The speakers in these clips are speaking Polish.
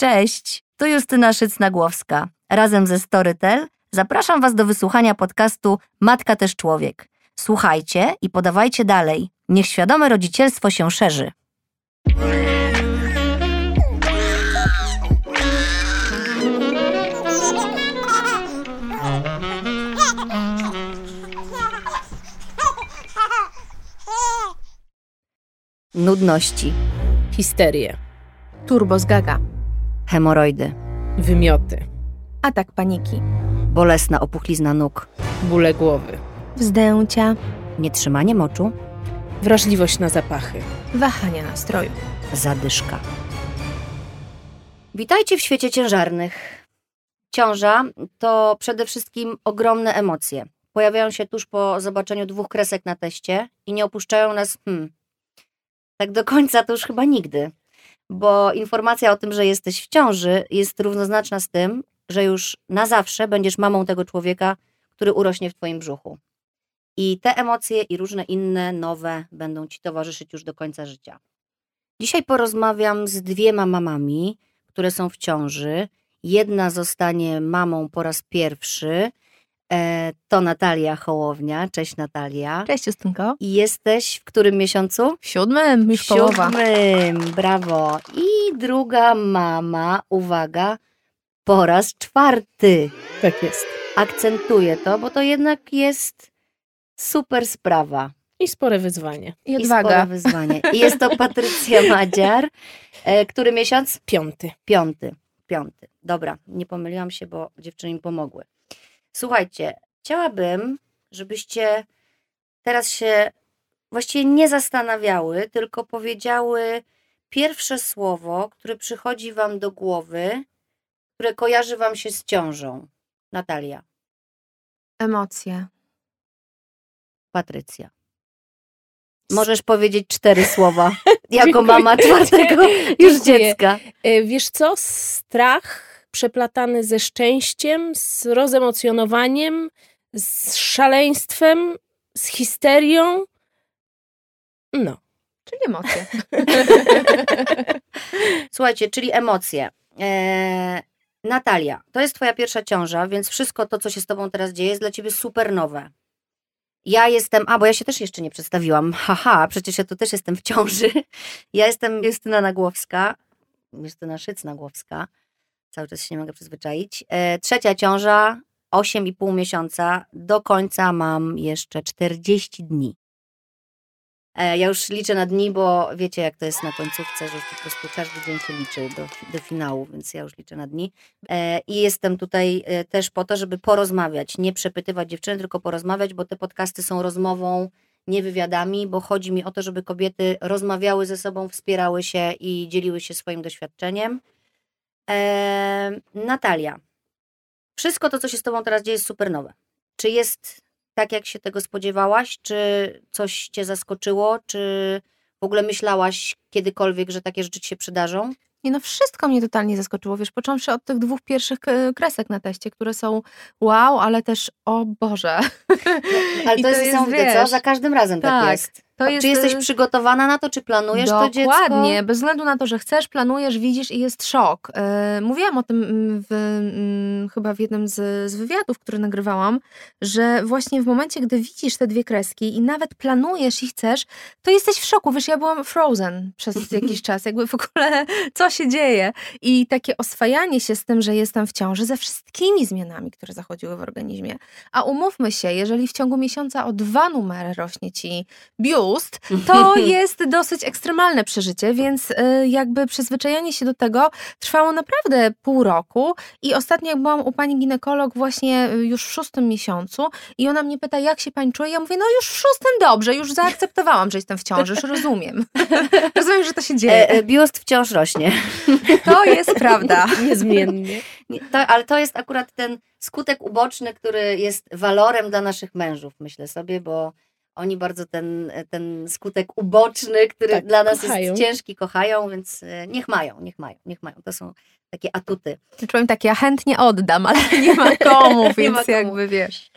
Cześć, tu Justyna Szycna-Głowska. Razem ze Storytel zapraszam Was do wysłuchania podcastu Matka też człowiek. Słuchajcie i podawajcie dalej. Niech świadome rodzicielstwo się szerzy. Nudności, Histerię. Turbo z gaga. Hemoroidy, Wymioty. Atak paniki. bolesna opuchlizna nóg, Bóle głowy. Wzdęcia. nietrzymanie moczu, Wrażliwość na zapachy. Wahania nastroju. zadyszka. Witajcie w świecie ciężarnych. Ciąża to przede wszystkim ogromne emocje. Pojawiają się tuż po zobaczeniu dwóch kresek na teście i nie opuszczają nas, hmm, tak do końca to już chyba nigdy. Bo informacja o tym, że jesteś w ciąży jest równoznaczna z tym, że już na zawsze będziesz mamą tego człowieka, który urośnie w twoim brzuchu. I te emocje i różne inne nowe będą ci towarzyszyć już do końca życia. Dzisiaj porozmawiam z dwiema mamami, które są w ciąży. Jedna zostanie mamą po raz pierwszy. E, to Natalia Hołownia. Cześć Natalia. Cześć Justynko. I jesteś w którym miesiącu? W siódmym, już połowa. siódmym. Brawo. I druga mama, uwaga, po raz czwarty. Tak jest. Akcentuję to, bo to jednak jest super sprawa. I spore wyzwanie. I I spore odwaga. wyzwanie. I jest to Patrycja Madziar. E, który miesiąc? Piąty. Piąty. Piąty. Dobra, nie pomyliłam się, bo dziewczyny mi pomogły. Słuchajcie, chciałabym, żebyście teraz się właściwie nie zastanawiały, tylko powiedziały pierwsze słowo, które przychodzi wam do głowy, które kojarzy wam się z ciążą. Natalia, Emocje. Patrycja. Możesz powiedzieć cztery słowa, jako mama czwartego już dziecka. E, Wiesz co? Strach przeplatany ze szczęściem, z rozemocjonowaniem, z szaleństwem, z histerią. No. Czyli emocje. Słuchajcie, czyli emocje. Eee, Natalia, to jest twoja pierwsza ciąża, więc wszystko to, co się z tobą teraz dzieje, jest dla ciebie super nowe. Ja jestem, a bo ja się też jeszcze nie przedstawiłam. Haha, przecież ja tu też jestem w ciąży. Ja jestem Justyna Nagłowska, Justyna Szyc-Nagłowska. Cały czas się nie mogę przyzwyczaić. E, trzecia ciąża, 8,5 miesiąca. Do końca mam jeszcze 40 dni. E, Ja już liczę na dni, bo wiecie, jak to jest na końcówce, że po prostu każdy dzień się liczy do, do finału, więc ja już liczę na dni. E, I jestem tutaj też po to, żeby porozmawiać, nie przepytywać dziewczyny, tylko porozmawiać, bo te podcasty są rozmową, nie wywiadami, bo chodzi mi o to, żeby kobiety rozmawiały ze sobą, wspierały się i dzieliły się swoim doświadczeniem. Natalia, wszystko to, co się z Tobą teraz dzieje, jest super nowe. Czy jest tak, jak się tego spodziewałaś? Czy coś Cię zaskoczyło? Czy w ogóle myślałaś kiedykolwiek, że takie rzeczy Ci się przydarzą? Nie no, wszystko mnie totalnie zaskoczyło, wiesz, począwszy od tych dwóch pierwszych e, kresek na teście, które są wow, ale też o Boże. Ale I to, jest niesamowite, co? Za każdym razem tak, tak, jest. Jest, Czy jesteś e, przygotowana na to, czy planujesz to dziecko? Dokładnie, bez względu na to, że chcesz, planujesz, widzisz i jest szok. E, Mówiłam o tym mm, w, mm, chyba w jednym z, z wywiadów, który nagrywałam, że właśnie w momencie, gdy widzisz te dwie kreski i nawet planujesz i chcesz, to jesteś w szoku. Wiesz, ja byłam frozen przez jakiś czas, jakby w ogóle co się dzieje. I takie oswajanie się z tym, że jestem w ciąży ze wszystkimi zmianami, które zachodziły w organizmie. A umówmy się, jeżeli w ciągu miesiąca o dwa numery rośnie ci biust, to jest dosyć ekstremalne przeżycie, więc y, jakby przyzwyczajanie się do tego trwało naprawdę pół roku i ostatnio jak byłam u pani ginekolog właśnie y, już w szóstym miesiącu i ona mnie pyta, jak się pani czuje? Ja mówię, no już w szóstym dobrze, już zaakceptowałam, że jestem w ciąży, już rozumiem. rozumiem, że to się dzieje. E, e, biust wciąż rośnie. To jest prawda. Niezmiennie. Nie, To, ale to jest akurat ten skutek uboczny, który jest walorem dla naszych mężów, myślę sobie, bo oni bardzo ten, ten skutek uboczny, który Tak, dla nas kochają. jest ciężki, kochają, więc e, niech mają, niech mają, niech mają. To są takie atuty. Powiem tak, ja chętnie oddam, ale nie ma komu, Nie więc ma komu. jakby wiesz.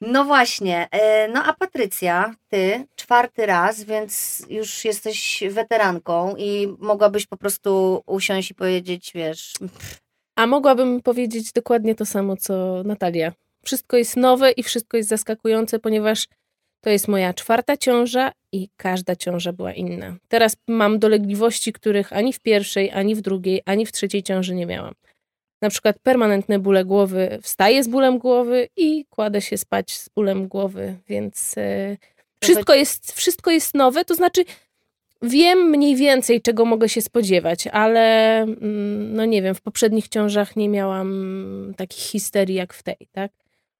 No właśnie, e, no a Patrycja, ty czwarty raz, więc już jesteś weteranką i mogłabyś po prostu usiąść i powiedzieć, wiesz, A mogłabym powiedzieć dokładnie to samo, co Natalia. Wszystko jest nowe i wszystko jest zaskakujące, ponieważ to jest moja czwarta ciąża i każda ciąża była inna. Teraz mam dolegliwości, których ani w pierwszej, ani w drugiej, ani w trzeciej ciąży nie miałam. Na przykład permanentne bóle głowy, wstaję z bólem głowy i kładę się spać z bólem głowy, więc e, wszystko, jest, wszystko jest nowe, to znaczy wiem mniej więcej, czego mogę się spodziewać, ale mm, no nie wiem, w poprzednich ciążach nie miałam takich histerii jak w tej, tak?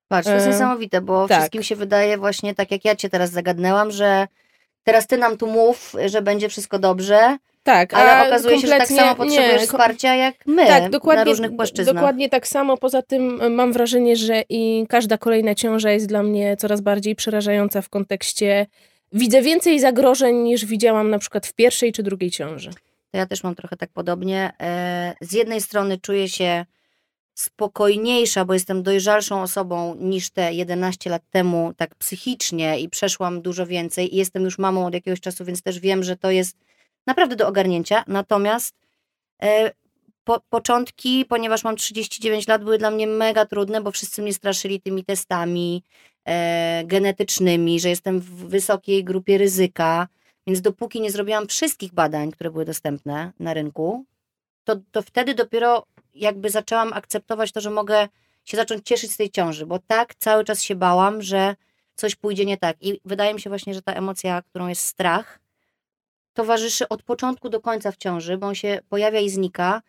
Patrz, to jest E, niesamowite, bo tak. wszystkim się wydaje właśnie tak, jak ja cię teraz zagadnęłam, że teraz ty nam tu mów, że będzie wszystko dobrze, Tak, ale okazuje się, że tak samo potrzebujesz nie, wsparcia jak my Tak, dokładnie, na różnych płaszczyznach. dokładnie tak samo. Poza tym y, mam wrażenie, że i każda kolejna ciąża jest dla mnie coraz bardziej przerażająca w kontekście. Widzę więcej zagrożeń niż widziałam na przykład w pierwszej czy drugiej ciąży. To ja też mam trochę tak podobnie. E, Z jednej strony czuję się spokojniejsza, bo jestem dojrzalszą osobą niż te 11 lat temu, tak psychicznie i przeszłam dużo więcej i jestem już mamą od jakiegoś czasu, więc też wiem, że to jest naprawdę do ogarnięcia. Natomiast e, po, początki, ponieważ mam 39 lat, były dla mnie mega trudne, bo wszyscy mnie straszyli tymi testami e, genetycznymi, że jestem w wysokiej grupie ryzyka. Więc dopóki nie zrobiłam wszystkich badań, które były dostępne na rynku, to, to wtedy dopiero jakby zaczęłam akceptować to, że mogę się zacząć cieszyć z tej ciąży, bo tak cały czas się bałam, że coś pójdzie nie tak. I wydaje mi się właśnie, że ta emocja, którą jest strach, towarzyszy od początku do końca w ciąży, bo on się pojawia i znika.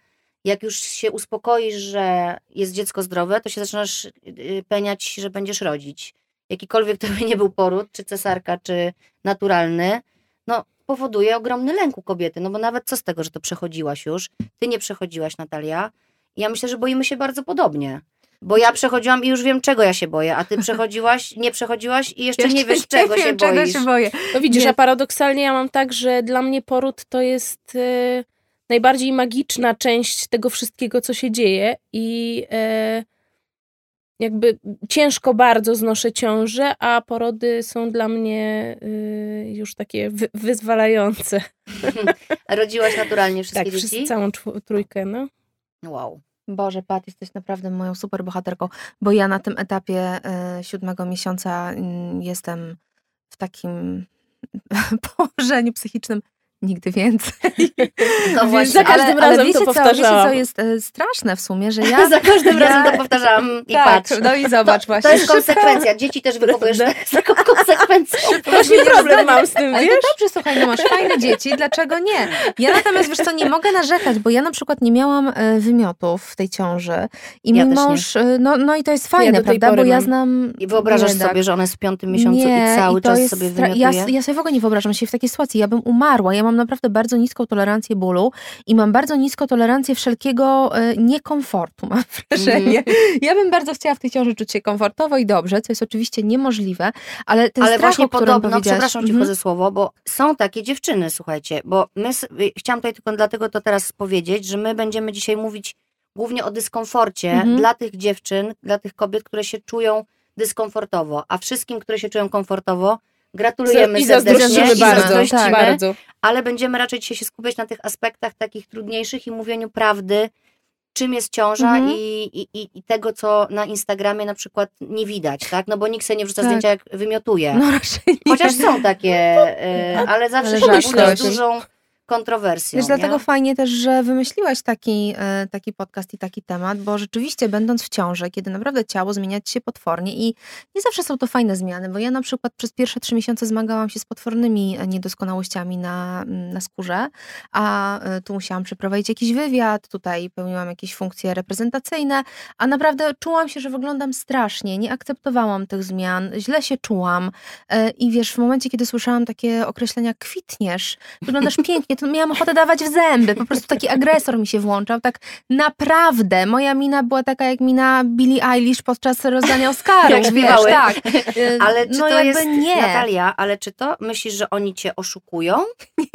Jak już się uspokoisz, że jest dziecko zdrowe, to się zaczynasz y, peniać, że będziesz rodzić. Jakikolwiek to by nie był poród, czy cesarka, czy naturalny, no powoduje ogromny lęk u kobiety, no bo nawet co z tego, że to przechodziłaś już, ty nie przechodziłaś, Natalia. Ja myślę, że boimy się bardzo podobnie. Bo ja przechodziłam i już wiem, czego ja się boję, a ty przechodziłaś, nie przechodziłaś i jeszcze nie wiesz, czego wiem, się czego boisz. się boję. No widzisz, Nie. a paradoksalnie ja mam tak, że dla mnie poród to jest e, najbardziej magiczna część tego wszystkiego, co się dzieje i e, jakby ciężko bardzo znoszę ciążę, a porody są dla mnie e, już takie wy, wyzwalające. A Rodziłaś naturalnie wszystkie tak, dzieci? wszyscy, całą trójkę, no. Wow. Boże, Pat, jesteś naprawdę moją super bohaterką, bo ja na tym etapie e, siódmego miesiąca mm, jestem w takim położeniu psychicznym nigdy więcej. No Więc właśnie, za każdym ale, ale razem wiecie to co, wiecie, powtarzałam. co jest e, straszne w sumie, że ja... za każdym ja- razem to powtarzałam i tak, patrz. no i zobacz To właśnie. jest konsekwencja. Dzieci też wychowujesz z taką konsekwencją. Właśnie problem mam z tym, Ale wiesz? to dobrze, słuchaj, no masz fajne dzieci, dlaczego nie? Ja natomiast, wiesz co, nie mogę narzekać, bo ja na przykład nie miałam e, wymiotów w tej ciąży i Ja mój nie. mąż, e, no, no i to jest fajne, tej prawda, bo ja znam... I wyobrażasz biedak. sobie, że ona jest w piątym miesiącu nie, i cały to czas sobie wymiotuje? ja, ja sobie w ogóle nie wyobrażam się w takiej sytuacji. Ja bym umarła. Ja mam naprawdę bardzo niską tolerancję bólu i mam bardzo niską tolerancję wszelkiego e, niekomfortu, mam wrażenie. Mhm. Ja bym bardzo chciała w tej ciąży czuć się komfortowo i dobrze, co jest oczywiście niemożliwe, ale ten Ale strach, właśnie podobno, powiedziałaś... przepraszam cię Mhm. za słowo, bo są takie dziewczyny, słuchajcie, bo my, y, chciałam tutaj tylko dlatego to teraz powiedzieć, że my będziemy dzisiaj mówić głównie o dyskomforcie Mhm. dla tych dziewczyn, dla tych kobiet, które się czują dyskomfortowo, a wszystkim, które się czują komfortowo, gratulujemy I serdecznie i bardzo, zazdrościmy, tak. bardzo. ale będziemy raczej dzisiaj się skupiać na tych aspektach takich trudniejszych i mówieniu prawdy, czym jest ciąża Mhm. i, i, i- tego, co na Instagramie na przykład nie widać, tak? No bo nikt sobie nie wrzuca Tak. zdjęcia, jak wymiotuje. No raczej nie. Chociaż są takie, e, ale zawsze Ale się dużą kontrowersją. Wiesz, dlatego nie? fajnie też, że wymyśliłaś taki, e, taki podcast i taki temat, bo rzeczywiście będąc w ciąży, kiedy naprawdę ciało zmienia się potwornie i nie zawsze są to fajne zmiany, bo ja na przykład przez pierwsze trzy miesiące zmagałam się z potwornymi e, niedoskonałościami na, na skórze, a e, tu musiałam przeprowadzić jakiś wywiad, tutaj pełniłam jakieś funkcje reprezentacyjne, a naprawdę czułam się, że wyglądam strasznie, nie akceptowałam tych zmian, źle się czułam i wiesz, w momencie, kiedy słyszałam takie określenia kwitniesz, wyglądasz pięknie, to miałam ochotę dawać w zęby. Po prostu taki agresor mi się włączał. Tak naprawdę. Moja mina była taka jak mina Billie Eilish podczas rozdania Oscarów. Wiesz, tak. Ale czy no to jakby jest, nie. Natalia, ale czy to myślisz, że oni cię oszukują?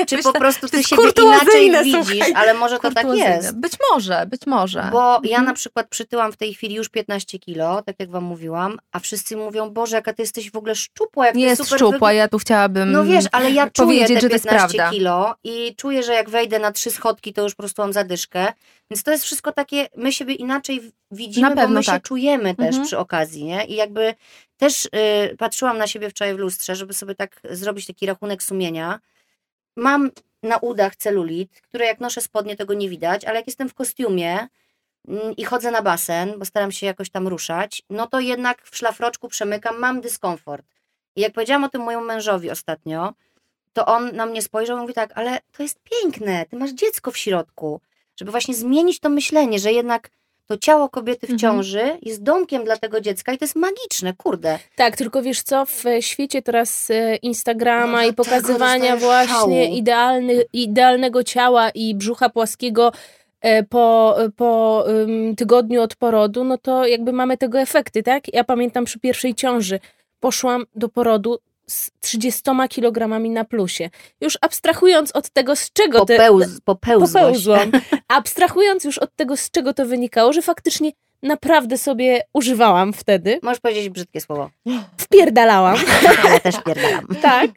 Czy myślę, po prostu ty siebie inaczej widzisz, słuchaj. ale może to tak jest. Być może, być może. Bo ja Mhm. na przykład przytyłam w tej chwili już 15 kilo, tak jak wam mówiłam, a wszyscy mówią, Boże, jaka ty jesteś w ogóle szczupła, jak ty jest super szczupła, ja tu chciałabym No wiesz, ale ja czuję powiedzieć, te że to jest 15 prawda. kilo i czuję, że jak wejdę na trzy schodki, to już po prostu mam zadyszkę. Więc to jest wszystko takie, my siebie inaczej widzimy, Na bo pewno my się tak. czujemy też Mhm. przy okazji, nie? I jakby też y, patrzyłam na siebie wczoraj w lustrze, żeby sobie tak zrobić taki rachunek sumienia. Mam na udach celulit, które jak noszę spodnie, tego nie widać, ale jak jestem w kostiumie mm, i chodzę na basen, bo staram się jakoś tam ruszać, no to jednak w szlafroczku przemykam, mam dyskomfort. I jak powiedziałam o tym mojemu mężowi ostatnio, to on na mnie spojrzał i mówi tak, ale to jest piękne, ty masz dziecko w środku. Żeby właśnie zmienić to myślenie, że jednak to ciało kobiety w Mhm. ciąży jest domkiem dla tego dziecka i to jest magiczne, kurde. Tak, tylko wiesz co, w świecie teraz e, Instagrama No i dlatego pokazywania właśnie szału. idealny, idealnego ciała i brzucha płaskiego e, po, po ym, tygodniu od porodu, no to jakby mamy tego efekty, tak? Ja pamiętam przy pierwszej ciąży poszłam do porodu z 30 kilogramami na plusie. Już abstrahując od tego, z czego te, Popełz, popełzłość. popełzłam. Abstrahując już od tego, z czego to wynikało, że faktycznie naprawdę sobie używałam wtedy, Możesz powiedzieć brzydkie słowo. wpierdalałam, Ale też pierdalam. tak.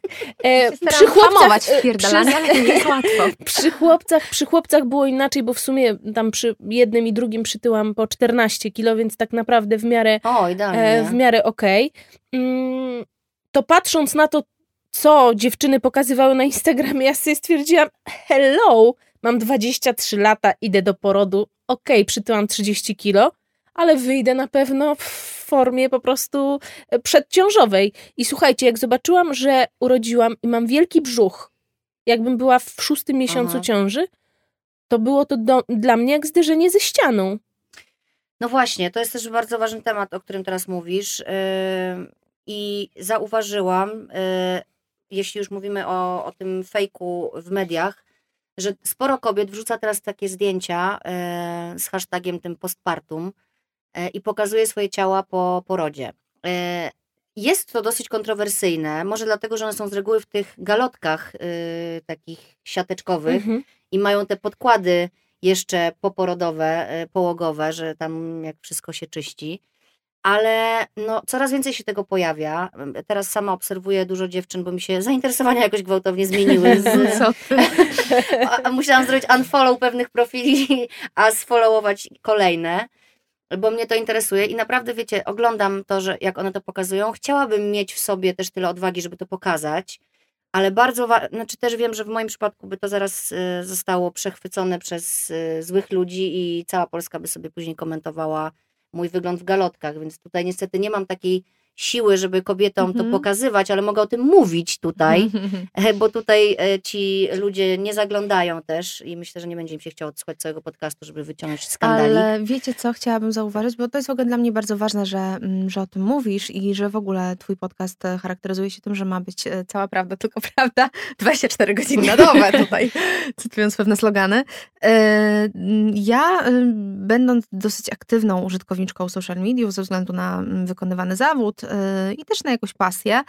E, Przy hamować e, pierdalaniu, ale to nie jest łatwo. przy chłopcach, przy chłopcach było inaczej, bo w sumie tam przy jednym i drugim przytyłam po 14 kilo, więc tak naprawdę w miarę, O, idealnie. e, w miarę okej. Mm, to patrząc na to, co dziewczyny pokazywały na Instagramie, ja sobie stwierdziłam, hello, mam 23 lata, idę do porodu, okej, przytyłam 30 kilo, ale wyjdę na pewno w formie po prostu e, przedciążowej. I słuchajcie, jak zobaczyłam, że urodziłam i mam wielki brzuch, jakbym była w szóstym miesiącu Aha. ciąży, to było to do, dla mnie jak zderzenie ze ścianą. No właśnie, to jest też bardzo ważny temat, o którym teraz mówisz. Yy, I zauważyłam, yy, jeśli już mówimy o, o tym fejku w mediach, że sporo kobiet wrzuca teraz takie zdjęcia yy, z hashtagiem tym postpartum yy, i pokazuje swoje ciała po porodzie. Jest to dosyć kontrowersyjne, może dlatego, że one są z reguły w tych galotkach yy, takich siateczkowych, Mhm. i mają te podkłady jeszcze poporodowe, e, połogowe, że tam jak wszystko się czyści. Ale no, coraz więcej się tego pojawia. Teraz sama obserwuję dużo dziewczyn, bo mi się zainteresowania jakoś gwałtownie zmieniły. Z, Co ty? musiałam zrobić unfollow pewnych profili, a sfollowować kolejne, bo mnie to interesuje i naprawdę, wiecie, oglądam to, że jak one to pokazują. Chciałabym mieć w sobie też tyle odwagi, żeby to pokazać, ale bardzo, wa- znaczy też wiem, że w moim przypadku by to zaraz y, zostało przechwycone przez y, złych ludzi i cała Polska by sobie później komentowała mój wygląd w galotkach, więc tutaj niestety nie mam takiej siły, żeby kobietom to Mhm. pokazywać, ale mogę o tym mówić tutaj, E, bo tutaj e, ci ludzie nie zaglądają też i myślę, że nie będzie im się chciało odsłuchać całego podcastu, żeby wyciągnąć skandalik. Ale wiecie co chciałabym zauważyć, bo to jest w ogóle dla mnie bardzo ważne, że, mm, że o tym mówisz i że w ogóle twój podcast e, charakteryzuje się tym, że ma być cała prawda, tylko prawda 24 godziny na dobę tutaj, cytując pewne slogany. Mm, Ja, e, będąc dosyć aktywną użytkowniczką social mediów ze względu na mm, wykonywany zawód i też na jakąś pasję,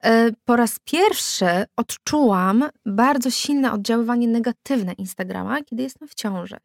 e, po raz pierwszy odczułam bardzo silne oddziaływanie negatywne Instagrama, kiedy jestem w ciąży.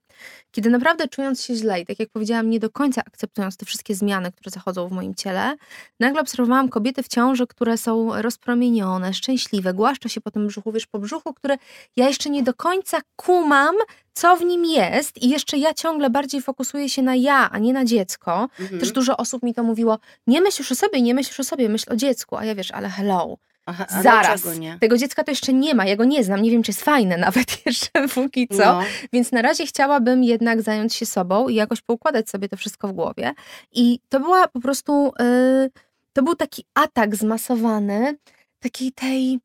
Kiedy naprawdę czując się źle i tak jak powiedziałam, nie do końca akceptując te wszystkie zmiany, które zachodzą w moim ciele, nagle obserwowałam kobiety w ciąży, które są rozpromienione, szczęśliwe, głaszczą się po tym brzuchu, wiesz, po brzuchu, które ja jeszcze nie do końca kumam, co w nim jest i jeszcze ja ciągle bardziej fokusuję się na ja, a nie na dziecko. Mhm. Też dużo osób mi to mówiło, nie myśl już o sobie, nie myśl już o sobie, myśl o dziecku, a ja wiesz, ale hello, Aha, zaraz, tego dziecka to jeszcze nie ma, ja go nie znam, nie wiem, czy jest fajne nawet jeszcze póki co. No. Więc na razie chciałabym jednak zająć się sobą i jakoś poukładać sobie to wszystko w głowie. I to była po prostu, y, to był taki atak zmasowany takiej tej,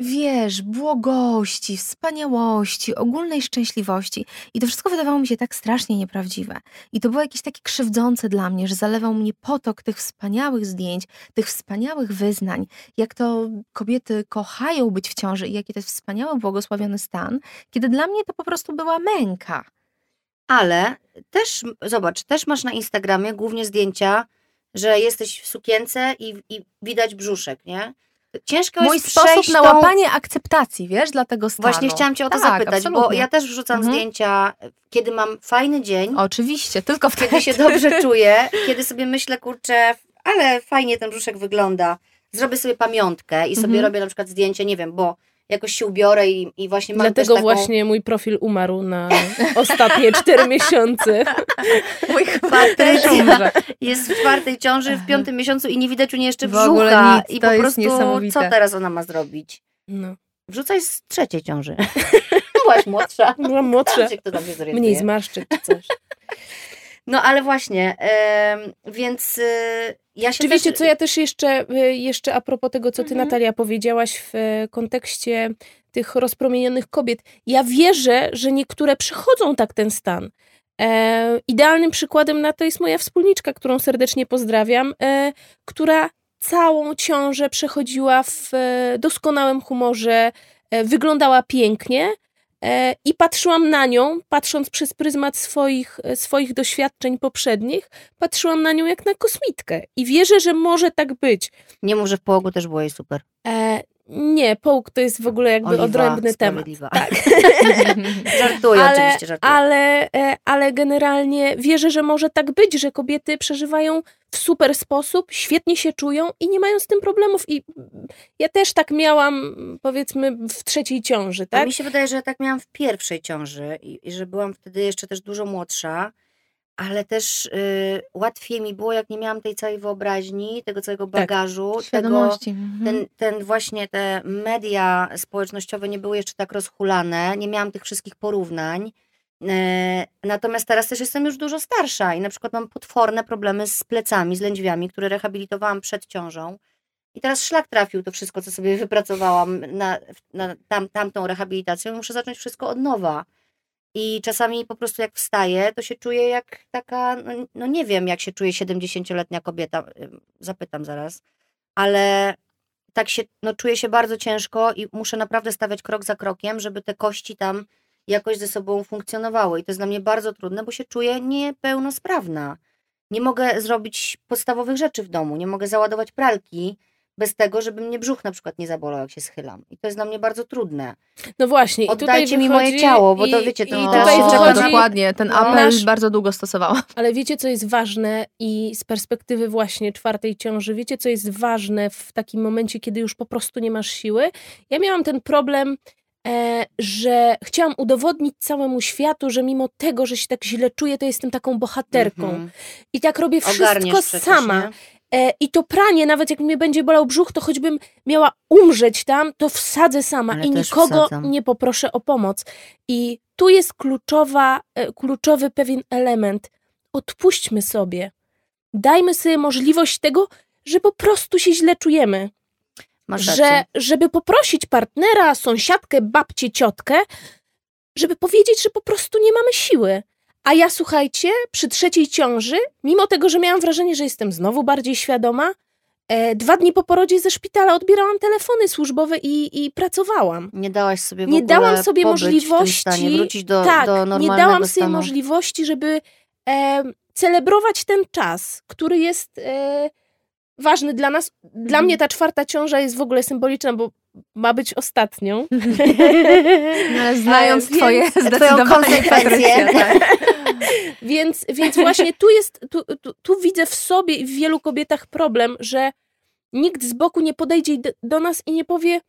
wiesz, błogości, wspaniałości, ogólnej szczęśliwości. I to wszystko wydawało mi się tak strasznie nieprawdziwe. I to było jakieś takie krzywdzące dla mnie, że zalewał mnie potok tych wspaniałych zdjęć, tych wspaniałych wyznań, jak to kobiety kochają być w ciąży i jaki to jest wspaniały, błogosławiony stan, kiedy dla mnie to po prostu była męka. Ale też, zobacz, też masz na Instagramie głównie zdjęcia, że jesteś w sukience i, i widać brzuszek, nie? Ciężko Mój jest sposób na tą- łapanie akceptacji, wiesz, dla tego stanu. Właśnie chciałam cię o to Tak, zapytać, bo absolutnie. ja też wrzucam Mhm. zdjęcia, kiedy mam fajny dzień, Oczywiście, tylko wtedy. kiedy się dobrze czuję, kiedy sobie myślę, kurczę, ale fajnie ten brzuszek wygląda. Zrobię sobie pamiątkę i sobie Mhm. robię na przykład zdjęcie, nie wiem, bo jakoś się ubiorę i, i właśnie mam Dlatego też taką... właśnie mój profil umarł na ostatnie cztery miesiące. Mój Patrycja jest w czwartej ciąży, w piątym miesiącu i nie widać u niej jeszcze W ogóle brzucha. nic, I to po jest prostu niesamowite. co teraz ona ma zrobić? No. Wrzucaj z trzeciej ciąży. Byłaś młodsza. Byłam młodsza, się kto tam się zorientuje. mniej zmarszczek czy coś. No ale właśnie, em, więc y, ja też... co ja też jeszcze, y, jeszcze a propos tego, co ty, Mhm. Natalia, powiedziałaś w e, kontekście tych rozpromienionych kobiet. Ja wierzę, że niektóre przychodzą tak ten stan. E, idealnym przykładem na to jest moja wspólniczka, którą serdecznie pozdrawiam, e, która całą ciążę przechodziła w e, doskonałym humorze, e, wyglądała pięknie i patrzyłam na nią, patrząc przez pryzmat swoich, e, swoich doświadczeń poprzednich, patrzyłam na nią jak na kosmitkę i wierzę, że może tak być. Nie mów, że w połogu też było jej super. E, nie, połóg to jest w ogóle jakby Oliwa, odrębny temat. Tak. Żartuję, ale, oczywiście żartuję. ale, e, ale generalnie wierzę, że może tak być, że kobiety przeżywają w super sposób, świetnie się czują i nie mają z tym problemów. I ja też tak miałam, powiedzmy, w trzeciej ciąży, A tak? mi się wydaje, że ja tak miałam w pierwszej ciąży i, i że byłam wtedy jeszcze też dużo młodsza, ale też y, łatwiej mi było, jak nie miałam tej całej wyobraźni, tego całego Tak. bagażu, tego, Świadomości. Mhm. ten, ten właśnie te media społecznościowe nie były jeszcze tak rozhulane, nie miałam tych wszystkich porównań. E, Natomiast teraz też jestem już dużo starsza i na przykład mam potworne problemy z plecami, z lędźwiami, które rehabilitowałam przed ciążą. I teraz szlak trafił to wszystko, co sobie wypracowałam na, na tam, tamtą rehabilitacją. Muszę zacząć wszystko od nowa. I czasami po prostu jak wstaję, to się czuję jak taka, no, no nie wiem, jak się czuje 70-letnia kobieta, zapytam zaraz, ale tak się, no czuję się bardzo ciężko i muszę naprawdę stawiać krok za krokiem, żeby te kości tam jakoś ze sobą funkcjonowały. I to jest dla mnie bardzo trudne, bo się czuję niepełnosprawna. Nie mogę zrobić podstawowych rzeczy w domu, nie mogę załadować pralki bez tego, żeby mnie brzuch na przykład nie zabolał, jak się schylam. I to jest dla mnie bardzo trudne. No właśnie. i tutaj Oddajcie mi moje ciało, bo i- to wiecie, to i no, tutaj się wychodzi, dokładnie. Ten no. apel Nasz- bardzo długo stosowałam. Ale wiecie, co jest ważne i z perspektywy właśnie czwartej ciąży, wiecie, co jest ważne w takim momencie, kiedy już po prostu nie masz siły? Ja miałam ten problem, e, że chciałam udowodnić całemu światu, że mimo tego, że się tak źle czuję, to jestem taką bohaterką. Mhm. I tak robię Ogarniesz wszystko przecież, sama. nie? E, I to pranie, nawet jak mnie będzie bolał brzuch, to choćbym miała umrzeć tam, to wsadzę sama Ale i nikogo wsadzam. nie poproszę o pomoc. I tu jest kluczowa, e, kluczowy pewien element. Odpuśćmy sobie. Dajmy sobie możliwość tego, że po prostu się źle czujemy. Że, żeby poprosić partnera, sąsiadkę, babcię, ciotkę, żeby powiedzieć, że po prostu nie mamy siły. A ja słuchajcie, przy trzeciej ciąży, mimo tego, że miałam wrażenie, że jestem znowu bardziej świadoma, e, dwa dni po porodzie ze szpitala odbierałam telefony służbowe i, i pracowałam. Nie dałaś sobie w Nie dałam sobie możliwości. stanie, wrócić do, tak, do nie dałam sobie stanu. możliwości, żeby e, celebrować ten czas, który jest e, ważny dla nas. Dla Mhm. mnie ta czwarta ciąża jest w ogóle symboliczna, bo ma być ostatnią. No, ale znając E, więc- twoje zdecydowanie konsekwencję. Patrycja, tak. Więc, więc właśnie tu jest, tu, tu, tu widzę w sobie i w wielu kobietach problem, że nikt z boku nie podejdzie do, do nas i nie powie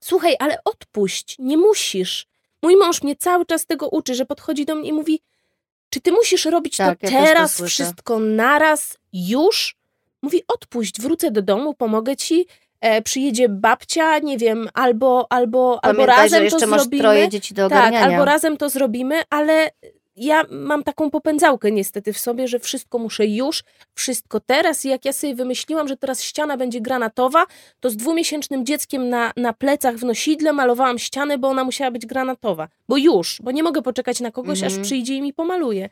słuchaj, ale odpuść, nie musisz. Mój mąż mnie cały czas tego uczy, że podchodzi do mnie i mówi czy ty musisz robić Tak, to ja to teraz, słyszę. wszystko naraz, już? Mówi odpuść, wrócę do domu, pomogę ci, e, przyjedzie babcia, nie wiem, albo, albo, albo Pamiętaj, razem że jeszcze to masz zrobimy. troje dzieci do Tak, ogarniania. albo razem to zrobimy, ale ja mam taką popędzałkę niestety w sobie, że wszystko muszę już, wszystko teraz i jak ja sobie wymyśliłam, że teraz ściana będzie granatowa, to z dwumiesięcznym dzieckiem na, na plecach w nosidle malowałam ścianę, bo ona musiała być granatowa. Bo już, bo nie mogę poczekać na kogoś, Mhm. aż przyjdzie i mi pomaluje.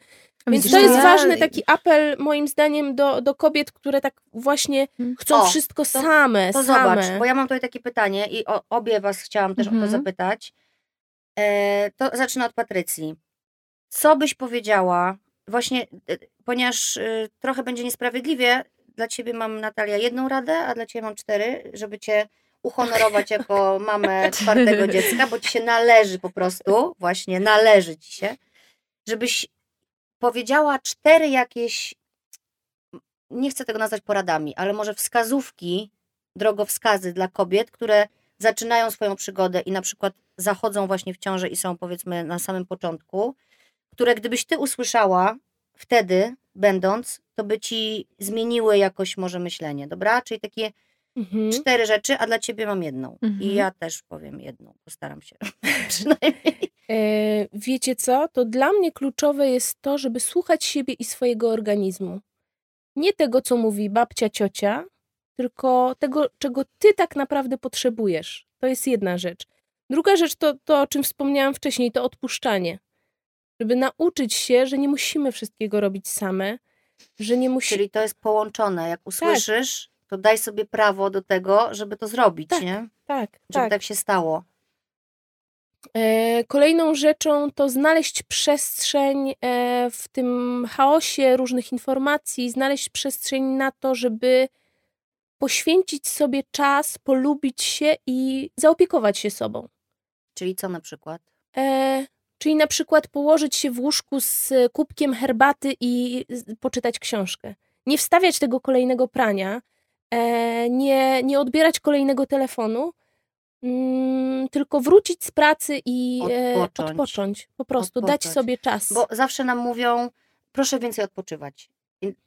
Więc to jest ważny taki apel moim zdaniem do, do kobiet, które tak właśnie Mhm. chcą O, wszystko same, To same. zobacz, bo ja mam tutaj takie pytanie i o, obie was chciałam też o Mhm. to zapytać. E, to zacznę od Patrycji. Co byś powiedziała, właśnie, e, ponieważ e, trochę będzie niesprawiedliwie, dla ciebie mam, Natalia, jedną radę, a dla ciebie mam cztery, żeby cię uhonorować jako mamę czwartego dziecka, bo ci się należy po prostu, właśnie należy ci się, żebyś powiedziała cztery jakieś, nie chcę tego nazwać poradami, ale może wskazówki, drogowskazy dla kobiet, które zaczynają swoją przygodę i na przykład zachodzą właśnie w ciążę i są powiedzmy na samym początku, które gdybyś ty usłyszała wtedy, będąc, to by ci zmieniły jakoś może myślenie, dobra? Czyli takie Mhm. cztery rzeczy, a dla ciebie mam jedną. Mhm. I ja też powiem jedną, postaram się przynajmniej. E, wiecie co? To dla mnie kluczowe jest to, żeby słuchać siebie i swojego organizmu. Nie tego, co mówi babcia, ciocia, tylko tego, czego ty tak naprawdę potrzebujesz. To jest jedna rzecz. Druga rzecz to, to o czym wspomniałam wcześniej, to odpuszczanie. Żeby nauczyć się, że nie musimy wszystkiego robić same, że nie musimy. Czyli to jest połączone. Tak. Jak usłyszysz, to daj sobie prawo do tego, żeby to zrobić, Tak, nie? Tak, Żeby tak. tak się stało. E, Kolejną rzeczą to znaleźć przestrzeń e, w tym chaosie różnych informacji, znaleźć przestrzeń na to, żeby poświęcić sobie czas, polubić się i zaopiekować się sobą. Czyli co na przykład? E, czyli na przykład położyć się w łóżku z kubkiem herbaty i poczytać książkę. Nie wstawiać tego kolejnego prania, e, nie, nie odbierać kolejnego telefonu, mm, tylko wrócić z pracy i e, Odpocząć. odpocząć. Po prostu dać Odpocząć. sobie czas. Bo zawsze nam mówią, proszę więcej odpoczywać.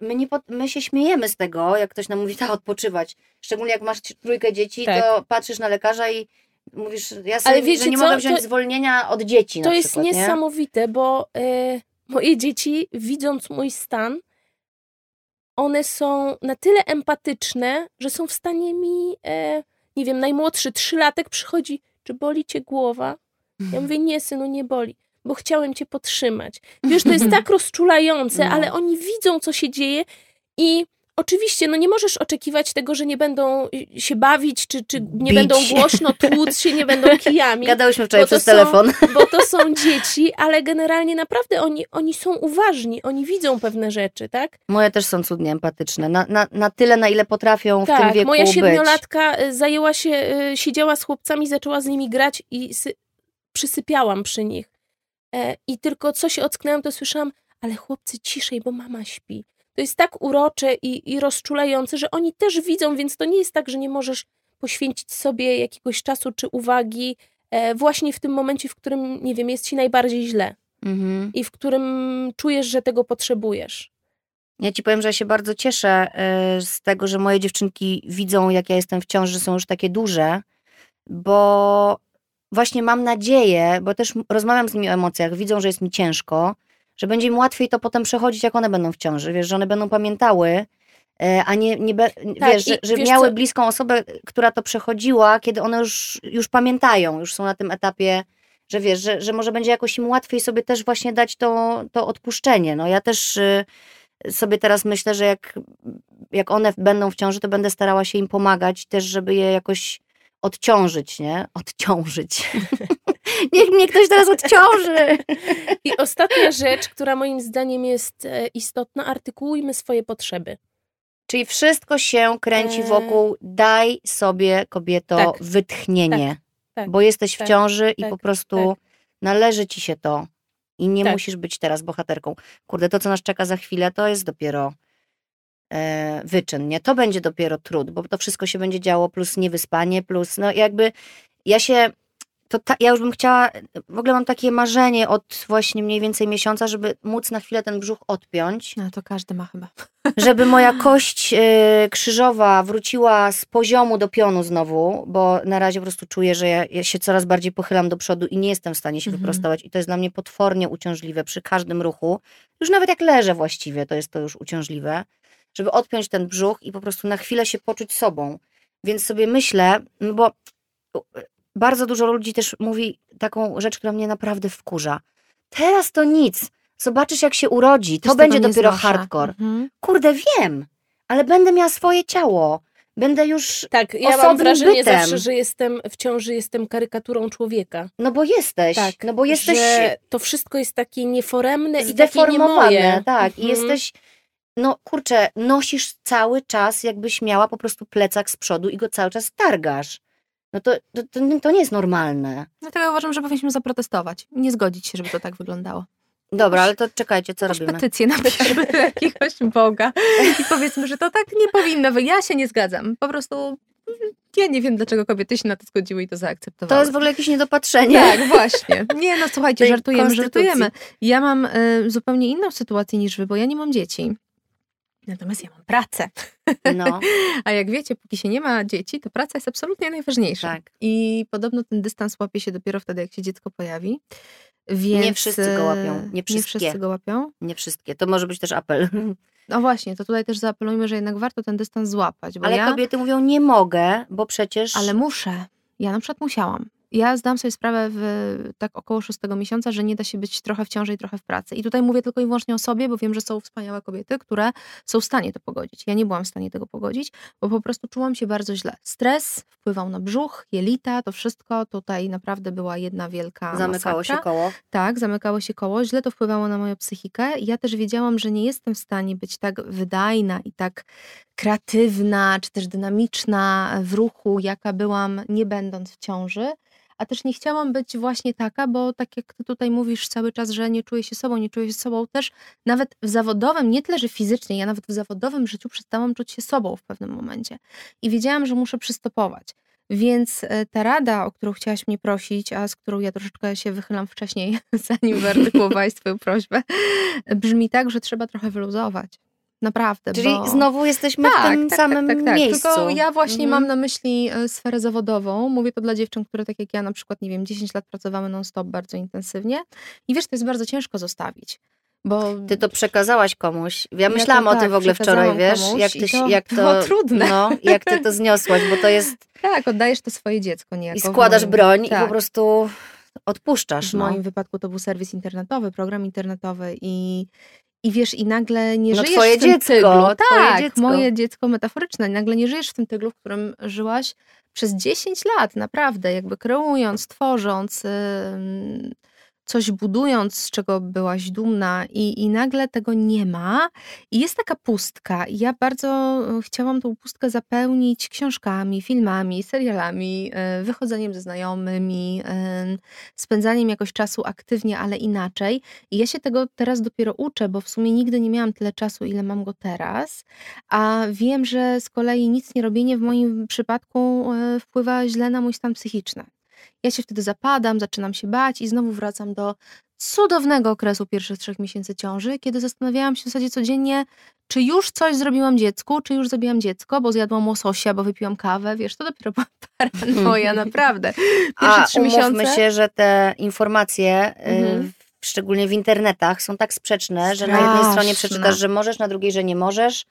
My, nie, my się śmiejemy z tego, jak ktoś nam mówi, tak, odpoczywać. Szczególnie jak masz trójkę dzieci, Tak. to patrzysz na lekarza i mówisz, ja sobie, wiecie że nie co? mogę wziąć To- zwolnienia od dzieci To na jest przykład, nie? niesamowite, bo e, moje dzieci, widząc mój stan, one są na tyle empatyczne, że są w stanie mi, e, nie wiem, najmłodszy trzylatek przychodzi, czy boli cię głowa? Ja mówię, nie synu, nie boli, bo chciałem cię podtrzymać. Wiesz, to jest tak rozczulające, No. ale oni widzą, co się dzieje i oczywiście, no nie możesz oczekiwać tego, że nie będą y, się bawić, czy, czy nie Bić. będą głośno tłuc się, nie będą kijami Gadałyśmy wczoraj przez są- telefon. bo to są dzieci, ale generalnie naprawdę oni, oni są uważni, oni widzą pewne rzeczy, tak? Moje też są cudnie empatyczne. Na, na, na tyle, na ile potrafią w tym tak, wieku moja być. siedmiolatka y, zajęła się, y, siedziała z chłopcami, zaczęła z nimi grać i sy- przysypiałam przy nich. E, I tylko co się ocknęłam, to słyszałam, ale chłopcy ciszej, bo mama śpi. To jest tak urocze i, i rozczulające, że oni też widzą, więc to nie jest tak, że nie możesz poświęcić sobie jakiegoś czasu czy uwagi e, właśnie w tym momencie, w którym, nie wiem, jest ci najbardziej źle Mhm. i w którym czujesz, że tego potrzebujesz. Ja ci powiem, że ja się bardzo cieszę y, z tego, że moje dziewczynki widzą, jak ja jestem w ciąży, że są już takie duże, bo właśnie mam nadzieję, bo też rozmawiam z nimi o emocjach, widzą, że jest mi ciężko, że będzie im łatwiej to potem przechodzić, jak one będą w ciąży, wiesz, że one będą pamiętały, y, a nie, nie be, wiesz, że, że wiesz miały co- bliską osobę, która to przechodziła, kiedy one już, już pamiętają, już są na tym etapie, że wiesz, że, że może będzie jakoś im łatwiej sobie też właśnie dać to, to odpuszczenie. No ja też y, sobie teraz myślę, że jak, jak one będą w ciąży, to będę starała się im pomagać też, żeby je jakoś odciążyć, nie? Odciążyć. Niech mnie ktoś teraz odciąży. I ostatnia rzecz, która moim zdaniem jest e, istotna, artykułujmy swoje potrzeby. Czyli wszystko się kręci Eee. wokół daj sobie, kobieto, Tak. wytchnienie. tak, bo jesteś w tak, ciąży i tak, po prostu tak. należy ci się to. I nie Tak. musisz być teraz bohaterką. Kurde, to co nas czeka za chwilę, to jest dopiero e, wyczyn, nie? To będzie dopiero trud, bo to wszystko się będzie działo, plus niewyspanie, plus no jakby ja się to ta, ja już bym chciała, w ogóle mam takie marzenie od właśnie mniej więcej miesiąca, żeby móc na chwilę ten brzuch odpiąć, No to każdy ma chyba. żeby moja kość e, krzyżowa wróciła z poziomu do pionu znowu, bo na razie po prostu czuję, że ja, ja się coraz bardziej pochylam do przodu i nie jestem w stanie się Mhm. wyprostować i to jest dla mnie potwornie uciążliwe przy każdym ruchu. Już nawet jak leżę właściwie, to jest to już uciążliwe, żeby odpiąć ten brzuch i po prostu na chwilę się poczuć sobą. Więc sobie myślę, no bo bardzo dużo ludzi też mówi taką rzecz, która mnie naprawdę wkurza. Teraz to nic. Zobaczysz, jak się urodzi. To Też będzie nie dopiero znoszę. hardcore. Mhm. Kurde, wiem, ale będę miała swoje ciało. Będę już. Tak, ja mam wrażenie bytem. zawsze, że jestem w ciąży, jestem karykaturą człowieka. No bo jesteś. Tak, no bo jesteś że to wszystko jest takie nieforemne i takie zdeformowane. niemoje. Tak, i Mhm. jesteś. No kurczę, nosisz cały czas, jakbyś miała po prostu plecak z przodu i go cały czas targasz. No to, to, to, nie jest normalne. Dlatego uważam, że powinniśmy zaprotestować. Nie zgodzić się, żeby to tak wyglądało. Dobra, ale to czekajcie, co robimy? petycję napiszmy do jakiegoś Boga i powiedzmy, że to tak nie powinno być. Ja się nie zgadzam. Po prostu ja nie wiem, dlaczego kobiety się na to zgodziły i to zaakceptowały. To jest w ogóle jakieś niedopatrzenie. Tak, właśnie. Nie, no słuchajcie, Tej żartujemy, żartujemy. Ja mam y, zupełnie inną sytuację niż wy, bo ja nie mam dzieci. Natomiast ja mam pracę. No, A jak wiecie, póki się nie ma dzieci, to praca jest absolutnie najważniejsza. tak. I podobno ten dystans łapie się dopiero wtedy, jak się dziecko pojawi. Więc, Nie wszyscy go łapią. e, Nie Nie wszystkie. wszyscy go łapią. Nie wszystkie. To może być też apel. No właśnie, to tutaj też zaapelujmy, że jednak warto ten dystans złapać. Ale ja, kobiety mówią, nie mogę, bo przecież. ale muszę. Ja na przykład musiałam. Ja zdam sobie sprawę w tak około szóstego miesiąca, że nie da się być trochę w ciąży i trochę w pracy. I tutaj mówię tylko i wyłącznie o sobie, bo wiem, że są wspaniałe kobiety, które są w stanie to pogodzić. Ja nie byłam w stanie tego pogodzić, bo po prostu czułam się bardzo źle. Stres wpływał na brzuch, jelita, to wszystko. Tutaj naprawdę była jedna wielka Zamykało masakra. się koło. Tak, zamykało się koło, źle to wpływało na moją psychikę. Ja też wiedziałam, że nie jestem w stanie być tak wydajna i tak kreatywna, czy też dynamiczna w ruchu, jaka byłam, nie będąc w ciąży. A też nie chciałam być właśnie taka, bo tak jak ty tutaj mówisz cały czas, że nie czuję się sobą, nie czuję się sobą, też nawet w zawodowym, nie tyle, że fizycznie, ja nawet w zawodowym życiu przestałam czuć się sobą w pewnym momencie. I wiedziałam, że muszę przystopować. Więc e, ta rada, o którą chciałaś mnie prosić, a z którą ja troszeczkę się wychylam wcześniej, zanim wyartykułowałaś swoją prośbę, brzmi tak, że trzeba trochę wyluzować. Naprawdę. Czyli bo... znowu jesteśmy w tym samym miejscu. Tylko ja właśnie Mhm. mam na myśli e, sferę zawodową. Mówię to dla dziewczyn, które tak jak ja na przykład, nie wiem, 10 lat pracowały non-stop bardzo intensywnie. I wiesz, to jest bardzo ciężko zostawić. Bo Ty to przekazałaś komuś. Ja to myślałam o tak, tym w ogóle wczoraj, wiesz, jak ty, to jak to, było trudne. No, jak ty to zniosłaś, bo to jest tak, oddajesz to swoje dziecko niejako. i składasz moim- broń i tak. po prostu odpuszczasz. W No. moim wypadku to był serwis internetowy, program internetowy i, i wiesz, i nagle nie No żyjesz twoje w tym dziecko, tyglu. Tak, dziecko. moje dziecko metaforyczne. Nagle nie żyjesz w tym tyglu, w którym żyłaś przez 10 lat, naprawdę, jakby kreując, tworząc, ym, coś budując, z czego byłaś dumna i, i nagle tego nie ma. I jest taka pustka. Ja bardzo y, chciałam tą pustkę zapełnić książkami, filmami, serialami, y, wychodzeniem ze znajomymi, y, spędzaniem jakoś czasu aktywnie, ale inaczej. I ja się tego teraz dopiero uczę, bo w sumie nigdy nie miałam tyle czasu, ile mam go teraz, a wiem, że z kolei nic nie robienie w moim przypadku wpływa źle na mój stan psychiczny. Ja się wtedy zapadam, zaczynam się bać i znowu wracam do cudownego okresu pierwszych trzech miesięcy ciąży, kiedy zastanawiałam się w zasadzie codziennie, czy już coś zrobiłam dziecku, czy już zrobiłam dziecko, bo zjadłam łososia, bo wypiłam kawę, wiesz, to dopiero była paranoja, naprawdę. Pierwsze A trzy miesiące... się, że te informacje, y, Mhm. w- szczególnie w internetach, są tak sprzeczne, że na jednej stronie Straszne. przeczytasz, że możesz, na drugiej, że nie możesz,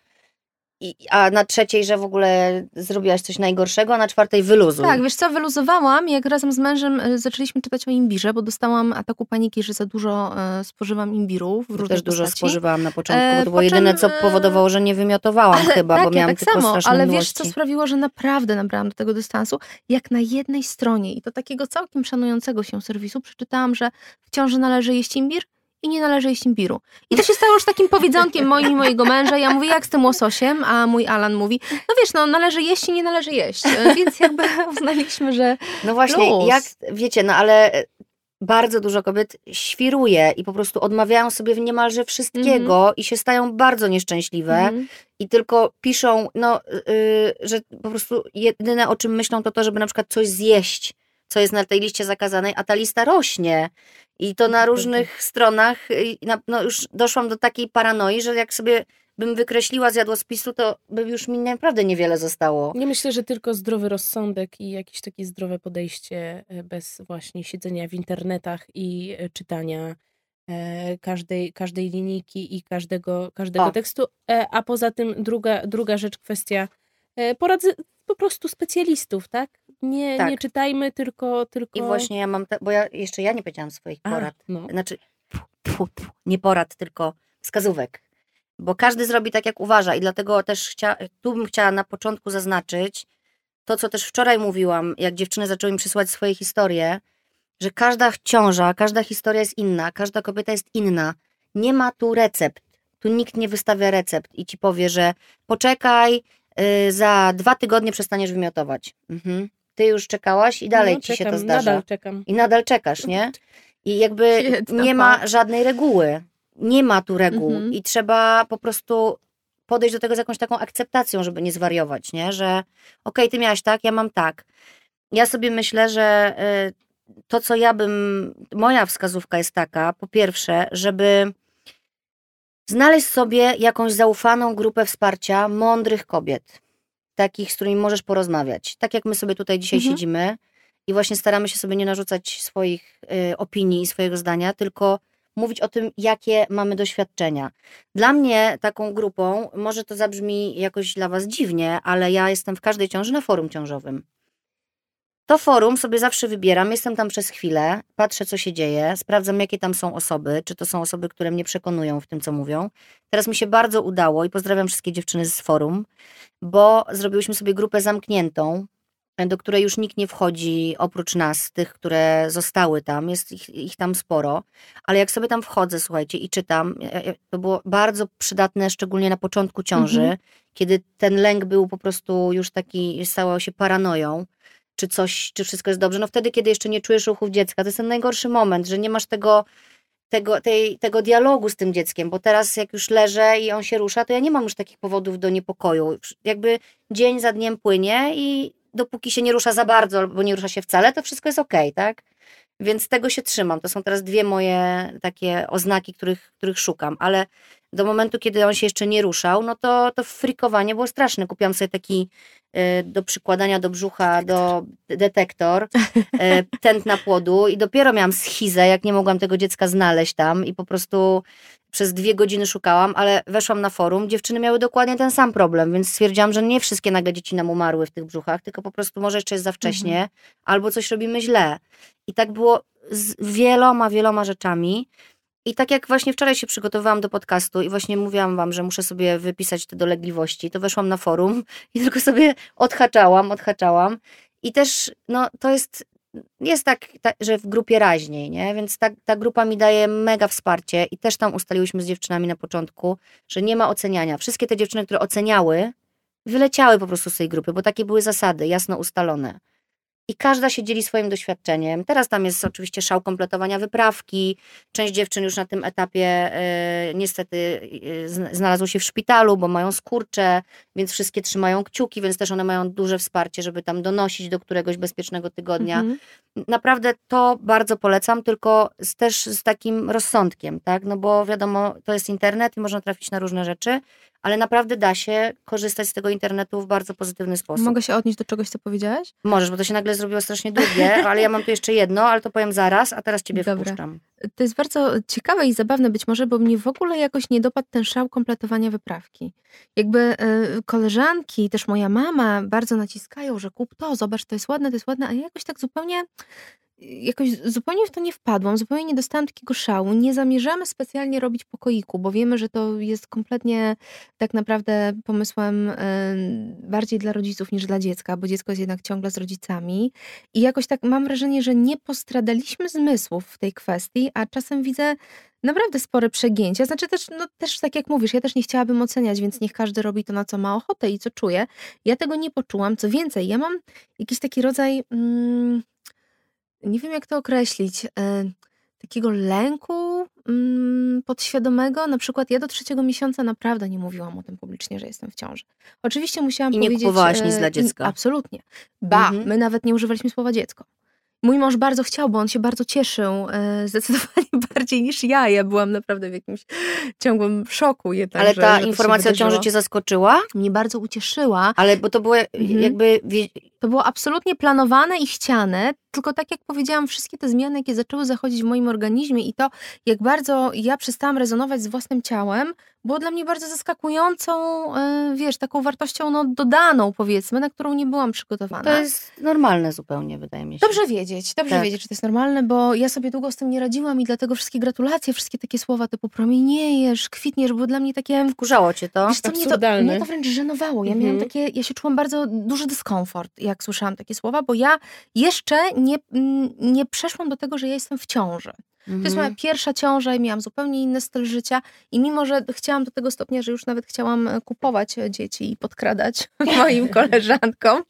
i, a na trzeciej, że w ogóle zrobiłaś coś najgorszego, a na czwartej wyluzuj. Tak, wiesz co, wyluzowałam, jak razem z mężem e, zaczęliśmy czytać o imbirze, bo dostałam ataku paniki, że za dużo e, spożywam imbiru w Ja też dużo postaci. spożywałam na początku, E, bo to było po czym, jedyne, co e, powodowało, że nie wymiotowałam Ale chyba, tak, bo miałam ja tak tylko samo, ale wiesz, mdłości. co sprawiło, że naprawdę nabrałam do tego dystansu? Jak na jednej stronie, i to takiego całkiem szanującego się serwisu, przeczytałam, że w ciąży należy jeść imbir i nie należy jeść imbiru. I to się stało już takim powiedzonkiem moim i mojego męża. Ja mówię, jak z tym łososiem? A mój Alan mówi, no wiesz, no należy jeść i nie należy jeść. E, Więc jakby uznaliśmy, że No właśnie, Plus. jak wiecie, no ale e, bardzo dużo kobiet świruje i po prostu odmawiają sobie niemalże wszystkiego i się stają bardzo nieszczęśliwe Mhm. i tylko piszą, no, y, że po prostu jedyne o czym myślą to to, żeby na przykład coś zjeść, co jest na tej liście zakazanej, a ta lista rośnie. I to na różnych stronach y, na, no już doszłam do takiej paranoi, że jak sobie bym wykreśliła z jadłospisu, to by już mi naprawdę niewiele zostało. Nie myślę, że tylko zdrowy rozsądek i jakieś takie zdrowe podejście e, bez właśnie siedzenia w internetach i e, czytania e, każdej, każdej linijki i każdego, każdego O. tekstu. A poza tym druga, druga rzecz, kwestia porad po prostu specjalistów, tak? Nie, Tak. nie czytajmy, tylko, tylko... I właśnie ja mam, te, bo ja jeszcze ja nie powiedziałam swoich A, porad. no. Znaczy, nie porad, tylko wskazówek. Bo każdy zrobi tak, jak uważa i dlatego też chcia, tu bym chciała na początku zaznaczyć to, co też wczoraj mówiłam, jak dziewczyny zaczęły mi przysłać swoje historie, że każda ciąża, każda historia jest inna, każda kobieta jest inna. Nie ma tu recept. Tu nikt nie wystawia recept i ci powie, że poczekaj, y, za dwa tygodnie przestaniesz wymiotować. Mhm. Ty już czekałaś i dalej No, ci się czekam, to zdarza. Nadal czekam. I nadal czekasz, nie? I jakby nie ma baba. żadnej reguły. Nie ma tu reguł. Mhm. I trzeba po prostu podejść do tego z jakąś taką akceptacją, żeby nie zwariować, nie? Że okej, ty miałaś tak, ja mam tak. Ja sobie myślę, że y, to, co ja bym. Moja wskazówka jest taka, po pierwsze, żeby znaleźć sobie jakąś zaufaną grupę wsparcia mądrych kobiet, takich, z którymi możesz porozmawiać. Tak jak my sobie tutaj dzisiaj Mhm. siedzimy i właśnie staramy się sobie nie narzucać swoich y, opinii i swojego zdania, tylko mówić o tym, jakie mamy doświadczenia. Dla mnie taką grupą, może to zabrzmi jakoś dla Was dziwnie, ale ja jestem w każdej ciąży na forum ciążowym. To forum sobie zawsze wybieram, jestem tam przez chwilę, patrzę co się dzieje, sprawdzam jakie tam są osoby, czy to są osoby, które mnie przekonują w tym, co mówią. Teraz mi się bardzo udało i pozdrawiam wszystkie dziewczyny z forum, bo zrobiłyśmy sobie grupę zamkniętą, do której już nikt nie wchodzi oprócz nas, tych, które zostały tam, jest ich, ich tam sporo, ale jak sobie tam wchodzę, słuchajcie, i czytam, e, e, to było bardzo przydatne, szczególnie na początku ciąży, Mhm. kiedy ten lęk był po prostu już taki, stało się paranoją, czy coś, czy wszystko jest dobrze. No wtedy, kiedy jeszcze nie czujesz ruchów dziecka, to jest ten najgorszy moment, że nie masz tego, tego, tej, tego dialogu z tym dzieckiem, bo teraz jak już leżę i on się rusza, to ja nie mam już takich powodów do niepokoju. Jakby dzień za dniem płynie i dopóki się nie rusza za bardzo albo nie rusza się wcale, to wszystko jest okej, tak? Więc tego się trzymam. To są teraz dwie moje takie oznaki, których, których szukam, ale do momentu, kiedy on się jeszcze nie ruszał, no to, to frikowanie było straszne. Kupiłam sobie taki do przykładania do brzucha, do detektor, y, tętna płodu i dopiero miałam schizę, jak nie mogłam tego dziecka znaleźć tam i po prostu przez dwie godziny szukałam, ale weszłam na forum, dziewczyny miały dokładnie ten sam problem, więc stwierdziłam, że nie wszystkie nagle dzieci nam umarły w tych brzuchach, tylko po prostu może jeszcze jest za wcześnie, albo coś robimy źle. I tak było z wieloma, wieloma rzeczami. I tak jak właśnie wczoraj się przygotowywałam do podcastu i właśnie mówiłam wam, że muszę sobie wypisać te dolegliwości, to weszłam na forum i tylko sobie odhaczałam, odhaczałam. I też, no to jest, jest tak, ta, że w grupie raźniej, nie? Więc ta, ta grupa mi daje mega wsparcie i też tam ustaliłyśmy z dziewczynami na początku, że nie ma oceniania. Wszystkie te dziewczyny, które oceniały, wyleciały po prostu z tej grupy, bo takie były zasady, jasno ustalone. I każda się dzieli swoim doświadczeniem. Teraz tam jest oczywiście szał kompletowania wyprawki. Część dziewczyn już na tym etapie e, niestety zn- znalazło się w szpitalu, bo mają skurcze, więc wszystkie trzymają kciuki, więc też one mają duże wsparcie, żeby tam donosić do któregoś bezpiecznego tygodnia. Mhm. Naprawdę to bardzo polecam, tylko z, też z takim rozsądkiem, tak? No bo wiadomo, to jest internet i można trafić na różne rzeczy, ale naprawdę da się korzystać z tego internetu w bardzo pozytywny sposób. Mogę się odnieść do czegoś, co powiedziałaś? Możesz, bo to się nagle zrobiło strasznie długie, ale ja mam tu jeszcze jedno, ale to powiem zaraz, a teraz ciebie Dobra. wpuszczam. To jest bardzo ciekawe i zabawne być może, bo mnie w ogóle jakoś nie dopadł ten szał kompletowania wyprawki. Jakby e, koleżanki, też moja mama bardzo naciskają, że kup to, zobacz, to jest ładne, to jest ładne, a ja jakoś tak zupełnie jakoś zupełnie w to nie wpadłam, zupełnie nie dostałam takiego szału. Nie zamierzamy specjalnie robić pokoiku, bo wiemy, że to jest kompletnie tak naprawdę pomysłem bardziej dla rodziców niż dla dziecka, bo dziecko jest jednak ciągle z rodzicami. I jakoś tak mam wrażenie, że nie postradaliśmy zmysłów w tej kwestii, a czasem widzę naprawdę spore przegięcia. Znaczy też, no też tak jak mówisz, ja też nie chciałabym oceniać, więc niech każdy robi to, na co ma ochotę i co czuje. Ja tego nie poczułam. Co więcej, ja mam jakiś taki rodzaj, mm, nie wiem jak to określić, e, takiego lęku mm, podświadomego. Na przykład ja do trzeciego miesiąca naprawdę nie mówiłam o tym publicznie, że jestem w ciąży. Oczywiście musiałam I nie powiedzieć... kupowałaś nic e, dla i- dziecka. Absolutnie. Ba, Mhm. my nawet nie używaliśmy słowa dziecko. Mój mąż bardzo chciał, bo on się bardzo cieszył, e, zdecydowanie bardziej niż ja. Ja byłam naprawdę w jakimś ciągłym szoku jednak. Ale ta że informacja o ciąży cię zaskoczyła? mnie bardzo ucieszyła. Ale bo to było Mhm. jakby... To było absolutnie planowane i chciane, tylko tak jak powiedziałam, wszystkie te zmiany, jakie zaczęły zachodzić w moim organizmie i to, jak bardzo ja przestałam rezonować z własnym ciałem, było dla mnie bardzo zaskakującą, e, wiesz, taką wartością no, dodaną, powiedzmy, na którą nie byłam przygotowana. To jest normalne zupełnie, wydaje mi się. Dobrze wiedzieć, dobrze Tak. wiedzieć, że to jest normalne, bo ja sobie długo z tym nie radziłam i dlatego wszystkie gratulacje, wszystkie takie słowa typu promieniejesz, kwitniesz, były dla mnie takie... Wkurzało cię to? Wiesz co, mnie to, mnie to wręcz żenowało. Ja Mhm. miałam takie, ja się czułam bardzo duży dyskomfort, jak słyszałam takie słowa, bo ja jeszcze nie, nie przeszłam do tego, że ja jestem w ciąży. To jest Mhm. moja pierwsza ciąża i miałam zupełnie inny styl życia i mimo, że chciałam do tego stopnia, że już nawet chciałam e, kupować e, dzieci i podkradać moim koleżankom,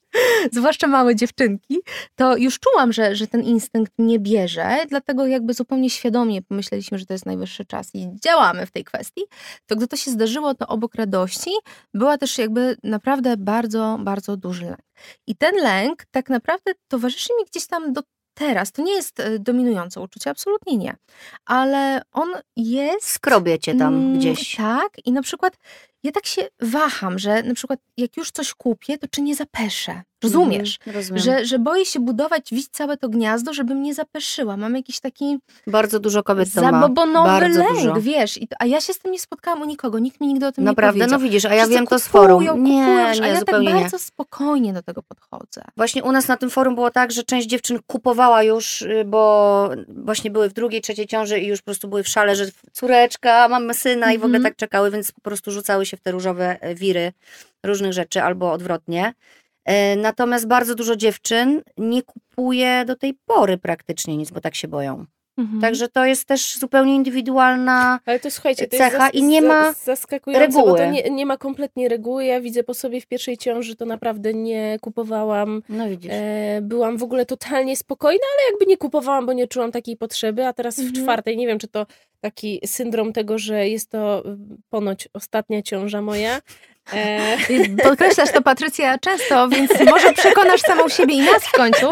zwłaszcza małe dziewczynki, to już czułam, że, że ten instynkt mnie bierze, dlatego jakby zupełnie świadomie pomyśleliśmy, że to jest najwyższy czas i działamy w tej kwestii. To gdy to się zdarzyło, to obok radości była też jakby naprawdę bardzo, bardzo duży lęk. I ten lęk tak naprawdę towarzyszy mi gdzieś tam do teraz. To nie jest e, dominujące uczucie, absolutnie nie. Ale on jest Skrobie cię tam gdzieś. Tak, i na przykład ja tak się waham, że na przykład jak już coś kupię, to czy nie zapeszę. Rozumiesz? Rozumiem. Że, że boję się budować, wić całe to gniazdo, żebym nie zapeszyła. Mam jakiś taki Bardzo dużo kobiet to ma. zabobonowy Bardzo lęk, dużo. wiesz. To, a ja się z tym nie spotkałam u nikogo, nikt mi nigdy o tym Naprawdę, nie no powiedział. widzisz, a ja Wszyscy wiem to z forum. Kupują, Nie, a nie, ja tak zupełnie nie. bardzo spokojnie do tego podchodzę. Właśnie u nas na tym forum było tak, że część dziewczyn kupowała już, y, bo właśnie były w drugiej, trzeciej ciąży i już po prostu były w szale, że córeczka, mamy syna i w ogóle Mhm. tak czekały, więc po prostu rzucały się w te różowe e, wiry różnych rzeczy albo odwrotnie. E, Natomiast bardzo dużo dziewczyn nie kupuje do tej pory praktycznie nic, bo tak się boją. Mhm. Także to jest też zupełnie indywidualna. Ale to słuchajcie, to cecha i nie ma reguły. to nie, nie ma kompletnie reguły. Ja widzę po sobie w pierwszej ciąży, to naprawdę nie kupowałam. No widzisz. E, byłam w ogóle totalnie spokojna, ale jakby nie kupowałam, bo nie czułam takiej potrzeby, a teraz w Mhm. czwartej, nie wiem, czy to taki syndrom tego, że jest to y, ponoć ostatnia ciąża moja. E, Podkreślasz to, Patrycja, często, więc może przekonasz samą siebie i nas w końcu,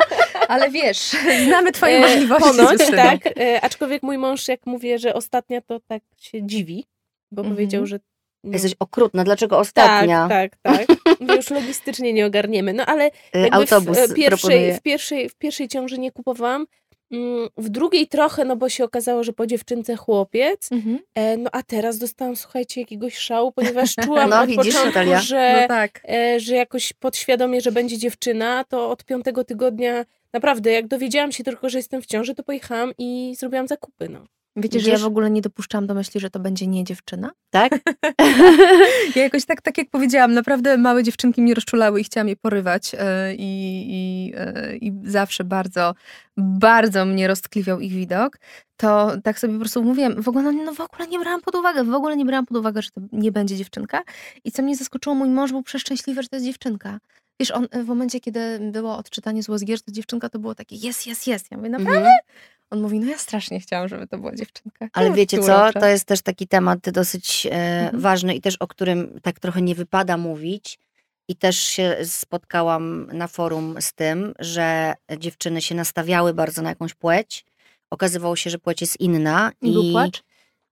ale wiesz, znamy twoje e, możliwości. Ponoć, tak. E, aczkolwiek mój mąż, jak mówię, że ostatnia, to tak się dziwi, bo Mhm. powiedział, że no, Jesteś okrutna, dlaczego ostatnia? Tak, tak, tak. My już logistycznie nie ogarniemy. No ale Y, jakby Autobus w, e, pierwszej, proponuje. w, pierwszej, w pierwszej ciąży nie kupowałam. Mm, W drugiej trochę, no bo się okazało, że po dziewczynce chłopiec. Mhm. E, No a teraz dostałam, słuchajcie, jakiegoś szału, ponieważ czułam No, od widzisz, początku, Natalia. że, No tak. e, że jakoś podświadomie, że będzie dziewczyna, to od piątego tygodnia naprawdę, jak dowiedziałam się tylko, że jestem w ciąży, to pojechałam i zrobiłam zakupy. No. Wiecie, że ja w ogóle nie dopuszczam do myśli, że to będzie nie dziewczyna? Tak? Ja jakoś tak, tak jak powiedziałam, naprawdę małe dziewczynki mnie rozczulały i chciałam je porywać e, i, i, e, i zawsze bardzo, bardzo mnie roztkliwiał ich widok. To tak sobie po prostu mówiłam, w ogóle, no, no w ogóle nie brałam pod uwagę, w ogóle nie brałam pod uwagę, że to nie będzie dziewczynka. I co mnie zaskoczyło, mój mąż był przeszczęśliwy, że to jest dziewczynka. Wiesz, on w momencie, kiedy było odczytanie z że to dziewczynka, to było takie jest, jest, jest. Ja mówię, naprawdę? Mhm. On mówi, no ja strasznie chciałam, żeby to była dziewczynka. Ale No, wiecie co, to jest też taki temat dosyć e, Mhm. ważny i też o którym tak trochę nie wypada mówić. I też się spotkałam na forum z tym, że dziewczyny się nastawiały bardzo na jakąś płeć. Okazywało się, że płeć jest inna. I był płacz?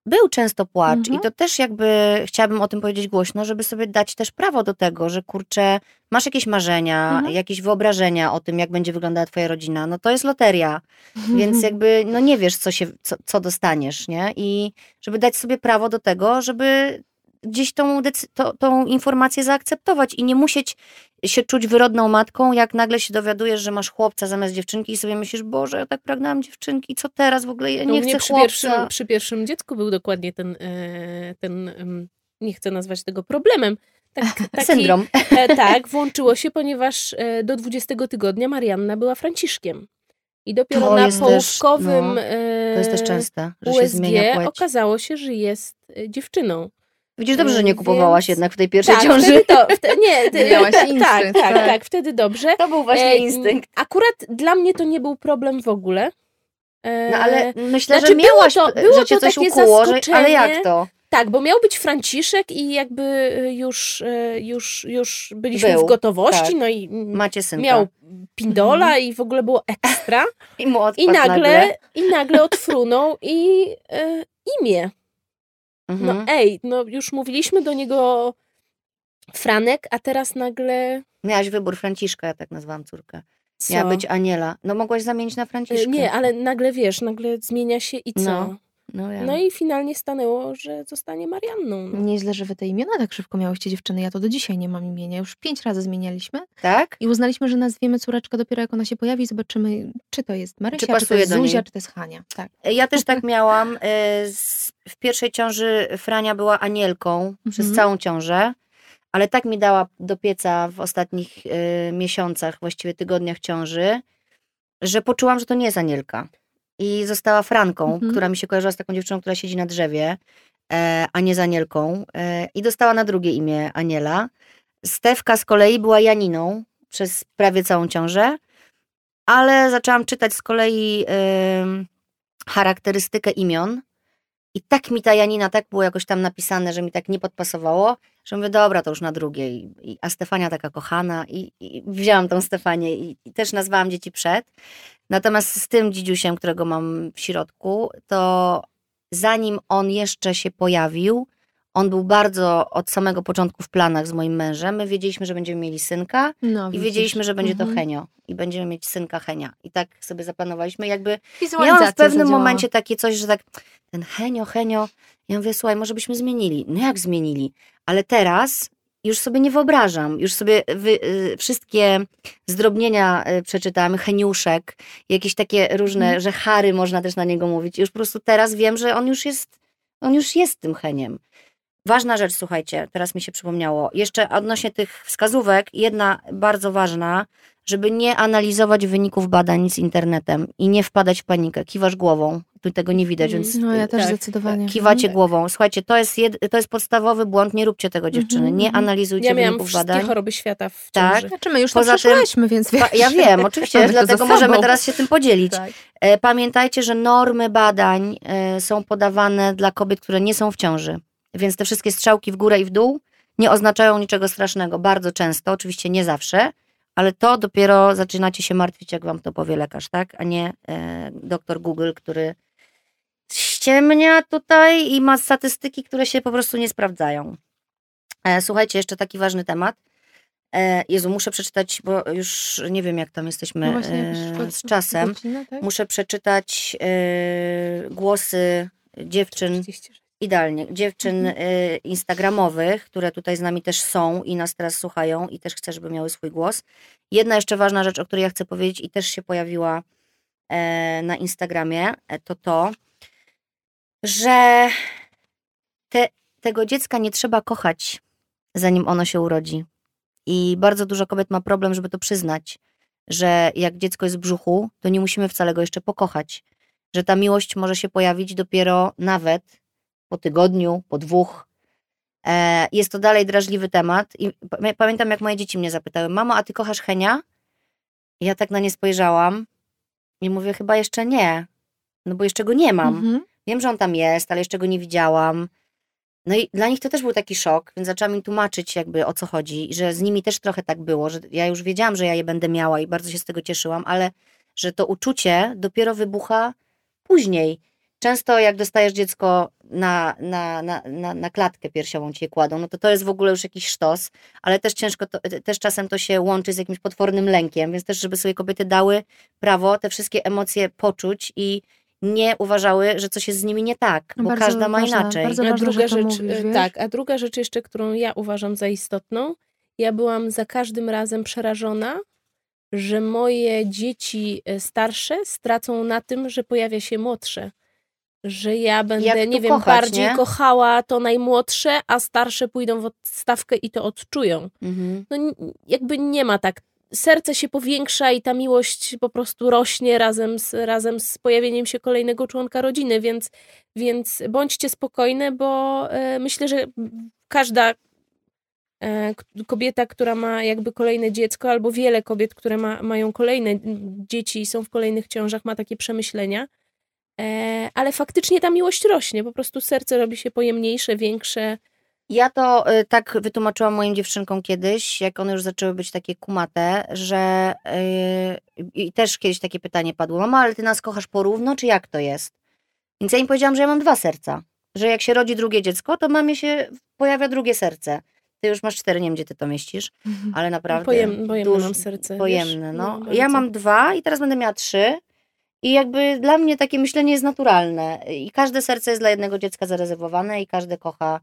Był często płacz Mhm. i to też jakby chciałabym o tym powiedzieć głośno, żeby sobie dać też prawo do tego, że kurczę, masz jakieś marzenia, Mhm. jakieś wyobrażenia o tym, jak będzie wyglądała twoja rodzina, no to jest loteria. Więc jakby, no nie wiesz, co, się, co, co dostaniesz, nie? I żeby dać sobie prawo do tego, żeby gdzieś tą, to, tą informację zaakceptować i nie musieć się czuć wyrodną matką, jak nagle się dowiadujesz, że masz chłopca zamiast dziewczynki i sobie myślisz, Boże, ja tak pragnęłam dziewczynki, co teraz w ogóle, ja No, nie mnie chcę przy chłopca. pierwszym, przy pierwszym dziecku był dokładnie ten, e, ten nie chcę nazwać tego problemem. Tak, taki, Syndrom. E, tak, włączyło się, ponieważ e, do 20 tygodnia Marianna była Franciszkiem. I dopiero To na jest też, połówkowym no, To jest też częste, że się USG zmienia płeć. okazało się, że jest dziewczyną. Widzisz, dobrze, że nie Więc- kupowałaś jednak w tej pierwszej tak, ciąży. wtedy to, wte, nie, ty, Miałaś tak, instynkt, tak, tak, tak. tak, wtedy dobrze. To był właśnie E, instynkt. Akurat dla mnie to nie był problem w ogóle. E, No ale myślę, znaczy że miałaś, było to- było że cię to coś takie ukuło, że, ale zaskoczenie. jak to? Tak, bo miał być Franciszek i jakby y, już, y, już, już byliśmy Był, w gotowości, tak. no i Macie synka. miał pindola i w ogóle było ekstra. I mu odpadł I nagle, nagle. i nagle odfrunął i e, imię. No Mhm. ej, no już mówiliśmy do niego Franek, a teraz nagle Miałaś wybór Franciszka, ja tak nazwałam córkę. co? Miała być Aniela. No mogłaś zamienić na E, Franciszkę. Nie, ale nagle wiesz, nagle zmienia się i co? No, No, No, ja. i finalnie stanęło, że zostanie Marianną. No. Nieźle, że wy te imiona tak szybko miałyście dziewczyny. Ja to do dzisiaj nie mam imienia. Już pięć razy zmienialiśmy Tak? i uznaliśmy, że nazwiemy córeczkę dopiero jak ona się pojawi i zobaczymy, czy to jest Marysia, Czy czy, to jest. Zuzia, czy to jest Hania. Tak. Ja też tak miałam. z- W pierwszej ciąży Frania była anielką przez Mhm. całą ciążę, ale tak mi dała do pieca w ostatnich e, miesiącach, właściwie tygodniach ciąży, że poczułam, że to nie jest anielka. I została Franką, Mhm. która mi się kojarzyła z taką dziewczyną, która siedzi na drzewie, e, a nie z anielką. E, I dostała na drugie imię Aniela. Stewka z kolei była Janiną przez prawie całą ciążę, ale zaczęłam czytać z kolei ym, charakterystykę imion i tak mi ta Janina, tak było jakoś tam napisane, że mi tak nie podpasowało, że mówię, dobra, to już na drugie. I, i, a Stefania taka kochana i, i wzięłam tą Stefanię i, i też nazwałam dzieci przed. Natomiast z tym dzidziusiem, którego mam w środku, to zanim on jeszcze się pojawił, on był bardzo od samego początku w planach z moim mężem. My wiedzieliśmy, że będziemy mieli synka, No, i widzisz. wiedzieliśmy, że będzie Mhm. to Henio i będziemy mieć synka Henia. I tak sobie zaplanowaliśmy. Jakby miałam w pewnym zadziałała. momencie takie coś, że tak ten Henio, Henio. Ja mówię, słuchaj, może byśmy zmienili. No jak zmienili? Ale teraz już sobie nie wyobrażam. Już sobie wy, y, wszystkie zdrobnienia y, przeczytałam, Heniuszek, jakieś takie różne, Mhm. że Harry można też na niego mówić. Już po prostu teraz wiem, że on już jest, on już jest tym Heniem. Ważna rzecz, słuchajcie, teraz mi się przypomniało. Jeszcze odnośnie tych wskazówek, jedna bardzo ważna, żeby nie analizować wyników badań z internetem i nie wpadać w panikę. Kiwasz głową, tu tego nie widać, więc No ja też Tak, zdecydowanie. kiwacie tak. głową. Słuchajcie, to jest, jed, to jest podstawowy błąd, nie róbcie tego dziewczyny, Mhm, nie mhm. analizujcie Ja wyników wszystkie badań. choroby świata w Tak. ciąży. Znaczy my już Poza to tym- przeszłyśmy, więc wiesz. Ja wiem, oczywiście, dlatego możemy teraz się tym podzielić. Tak. E, Pamiętajcie, że normy badań e, są podawane dla kobiet, które nie są w ciąży. Więc te wszystkie strzałki w górę i w dół nie oznaczają niczego strasznego. Bardzo często, oczywiście nie zawsze, ale to dopiero zaczynacie się martwić, jak wam to powie lekarz, tak? A nie e, doktor Google, który ściemnia tutaj i ma statystyki, które się po prostu nie sprawdzają. E, słuchajcie, jeszcze taki ważny temat. E, Jezu, muszę przeczytać, bo już nie wiem, jak tam jesteśmy No właśnie, e, z czasem. godzinę, tak? Muszę przeczytać e, głosy dziewczyn, 36. idealnie, dziewczyn Mhm. e, instagramowych, które tutaj z nami też są i nas teraz słuchają i też chcę, żeby miały swój głos. Jedna jeszcze ważna rzecz, o której ja chcę powiedzieć i też się pojawiła e, na Instagramie, e, to to, że te, tego dziecka nie trzeba kochać, zanim ono się urodzi. I bardzo dużo kobiet ma problem, żeby to przyznać, że jak dziecko jest w brzuchu, to nie musimy wcale go jeszcze pokochać. Że ta miłość może się pojawić dopiero nawet po tygodniu, po dwóch. E, jest to dalej drażliwy temat. I pa- pamiętam, jak moje dzieci mnie zapytały: Mamo, a ty kochasz Henia? I ja tak na nie spojrzałam i mówię: Chyba jeszcze nie. No bo jeszcze go nie mam. Mhm. Wiem, że on tam jest, ale jeszcze go nie widziałam. No i dla nich to też był taki szok, więc zaczęłam im tłumaczyć jakby o co chodzi, że z nimi też trochę tak było, że ja już wiedziałam, że ja je będę miała i bardzo się z tego cieszyłam, ale że to uczucie dopiero wybucha później. Często jak dostajesz dziecko na, na, na, na, na klatkę piersiową ci je kładą, no to to jest w ogóle już jakiś sztos, ale też ciężko, to, też czasem to się łączy z jakimś potwornym lękiem, więc też żeby sobie kobiety dały prawo te wszystkie emocje poczuć i nie uważały, że coś jest z nimi nie tak, bo Bardzo każda ma ważna- inaczej. bardzo A druga rzecz, mówisz, e, tak, a druga rzecz jeszcze, którą ja uważam za istotną, ja byłam za każdym razem przerażona, że moje dzieci e, starsze stracą na tym, że pojawia się młodsze. Że ja będę, Jak nie wiem, kochać, bardziej nie? kochała to najmłodsze, a starsze pójdą w odstawkę i to odczują. Mhm. No jakby nie ma tak. Serce się powiększa i ta miłość po prostu rośnie razem z, razem z pojawieniem się kolejnego członka rodziny, więc, więc bądźcie spokojne, bo e, myślę, że każda k- kobieta, która ma jakby kolejne dziecko, albo wiele kobiet, które ma, mają kolejne dzieci i są w kolejnych ciążach, ma takie przemyślenia. E, ale faktycznie ta miłość rośnie, po prostu serce robi się pojemniejsze, większe. Ja to y, tak wytłumaczyłam moim dziewczynkom kiedyś, jak one już zaczęły być takie kumate, że y, i też kiedyś takie pytanie padło, mama, ale ty nas kochasz porówno, czy jak to jest? Więc ja im powiedziałam, że ja mam dwa serca, że jak się rodzi drugie dziecko, to mamie się pojawia drugie serce. Ty już masz cztery, nie wiem gdzie ty to mieścisz, Mhm. ale naprawdę Pojem, pojemne duż- mam serce. wiesz? pojemne, no. bardzo. ja mam dwa i teraz będę miała trzy i jakby dla mnie takie myślenie jest naturalne i każde serce jest dla jednego dziecka zarezerwowane i każde kocha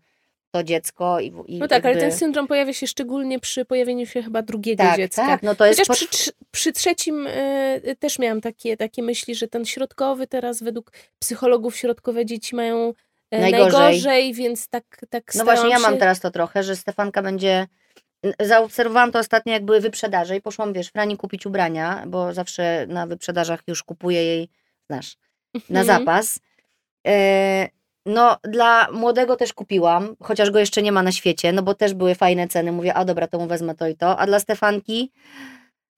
to dziecko i, i No tak, ale jakby... ten syndrom pojawia się szczególnie przy pojawieniu się chyba drugiego tak, dziecka. tak, no to jest Chociaż przy, przy trzecim y, też miałam takie, takie myśli, że ten środkowy teraz według psychologów środkowe dzieci mają e, Najgorzej. najgorzej, więc tak, tak No właśnie, ja mam się... teraz to trochę, że Stefanka będzie. Zaobserwowałam to ostatnio, jak były wyprzedaże i poszłam, wiesz, Frani kupić ubrania, bo zawsze na wyprzedażach już kupuję jej, znasz, na Mhm. zapas. E, No, dla młodego też kupiłam, chociaż go jeszcze nie ma na świecie, no bo też były fajne ceny. Mówię, a dobra, to mu wezmę to i to. A dla Stefanki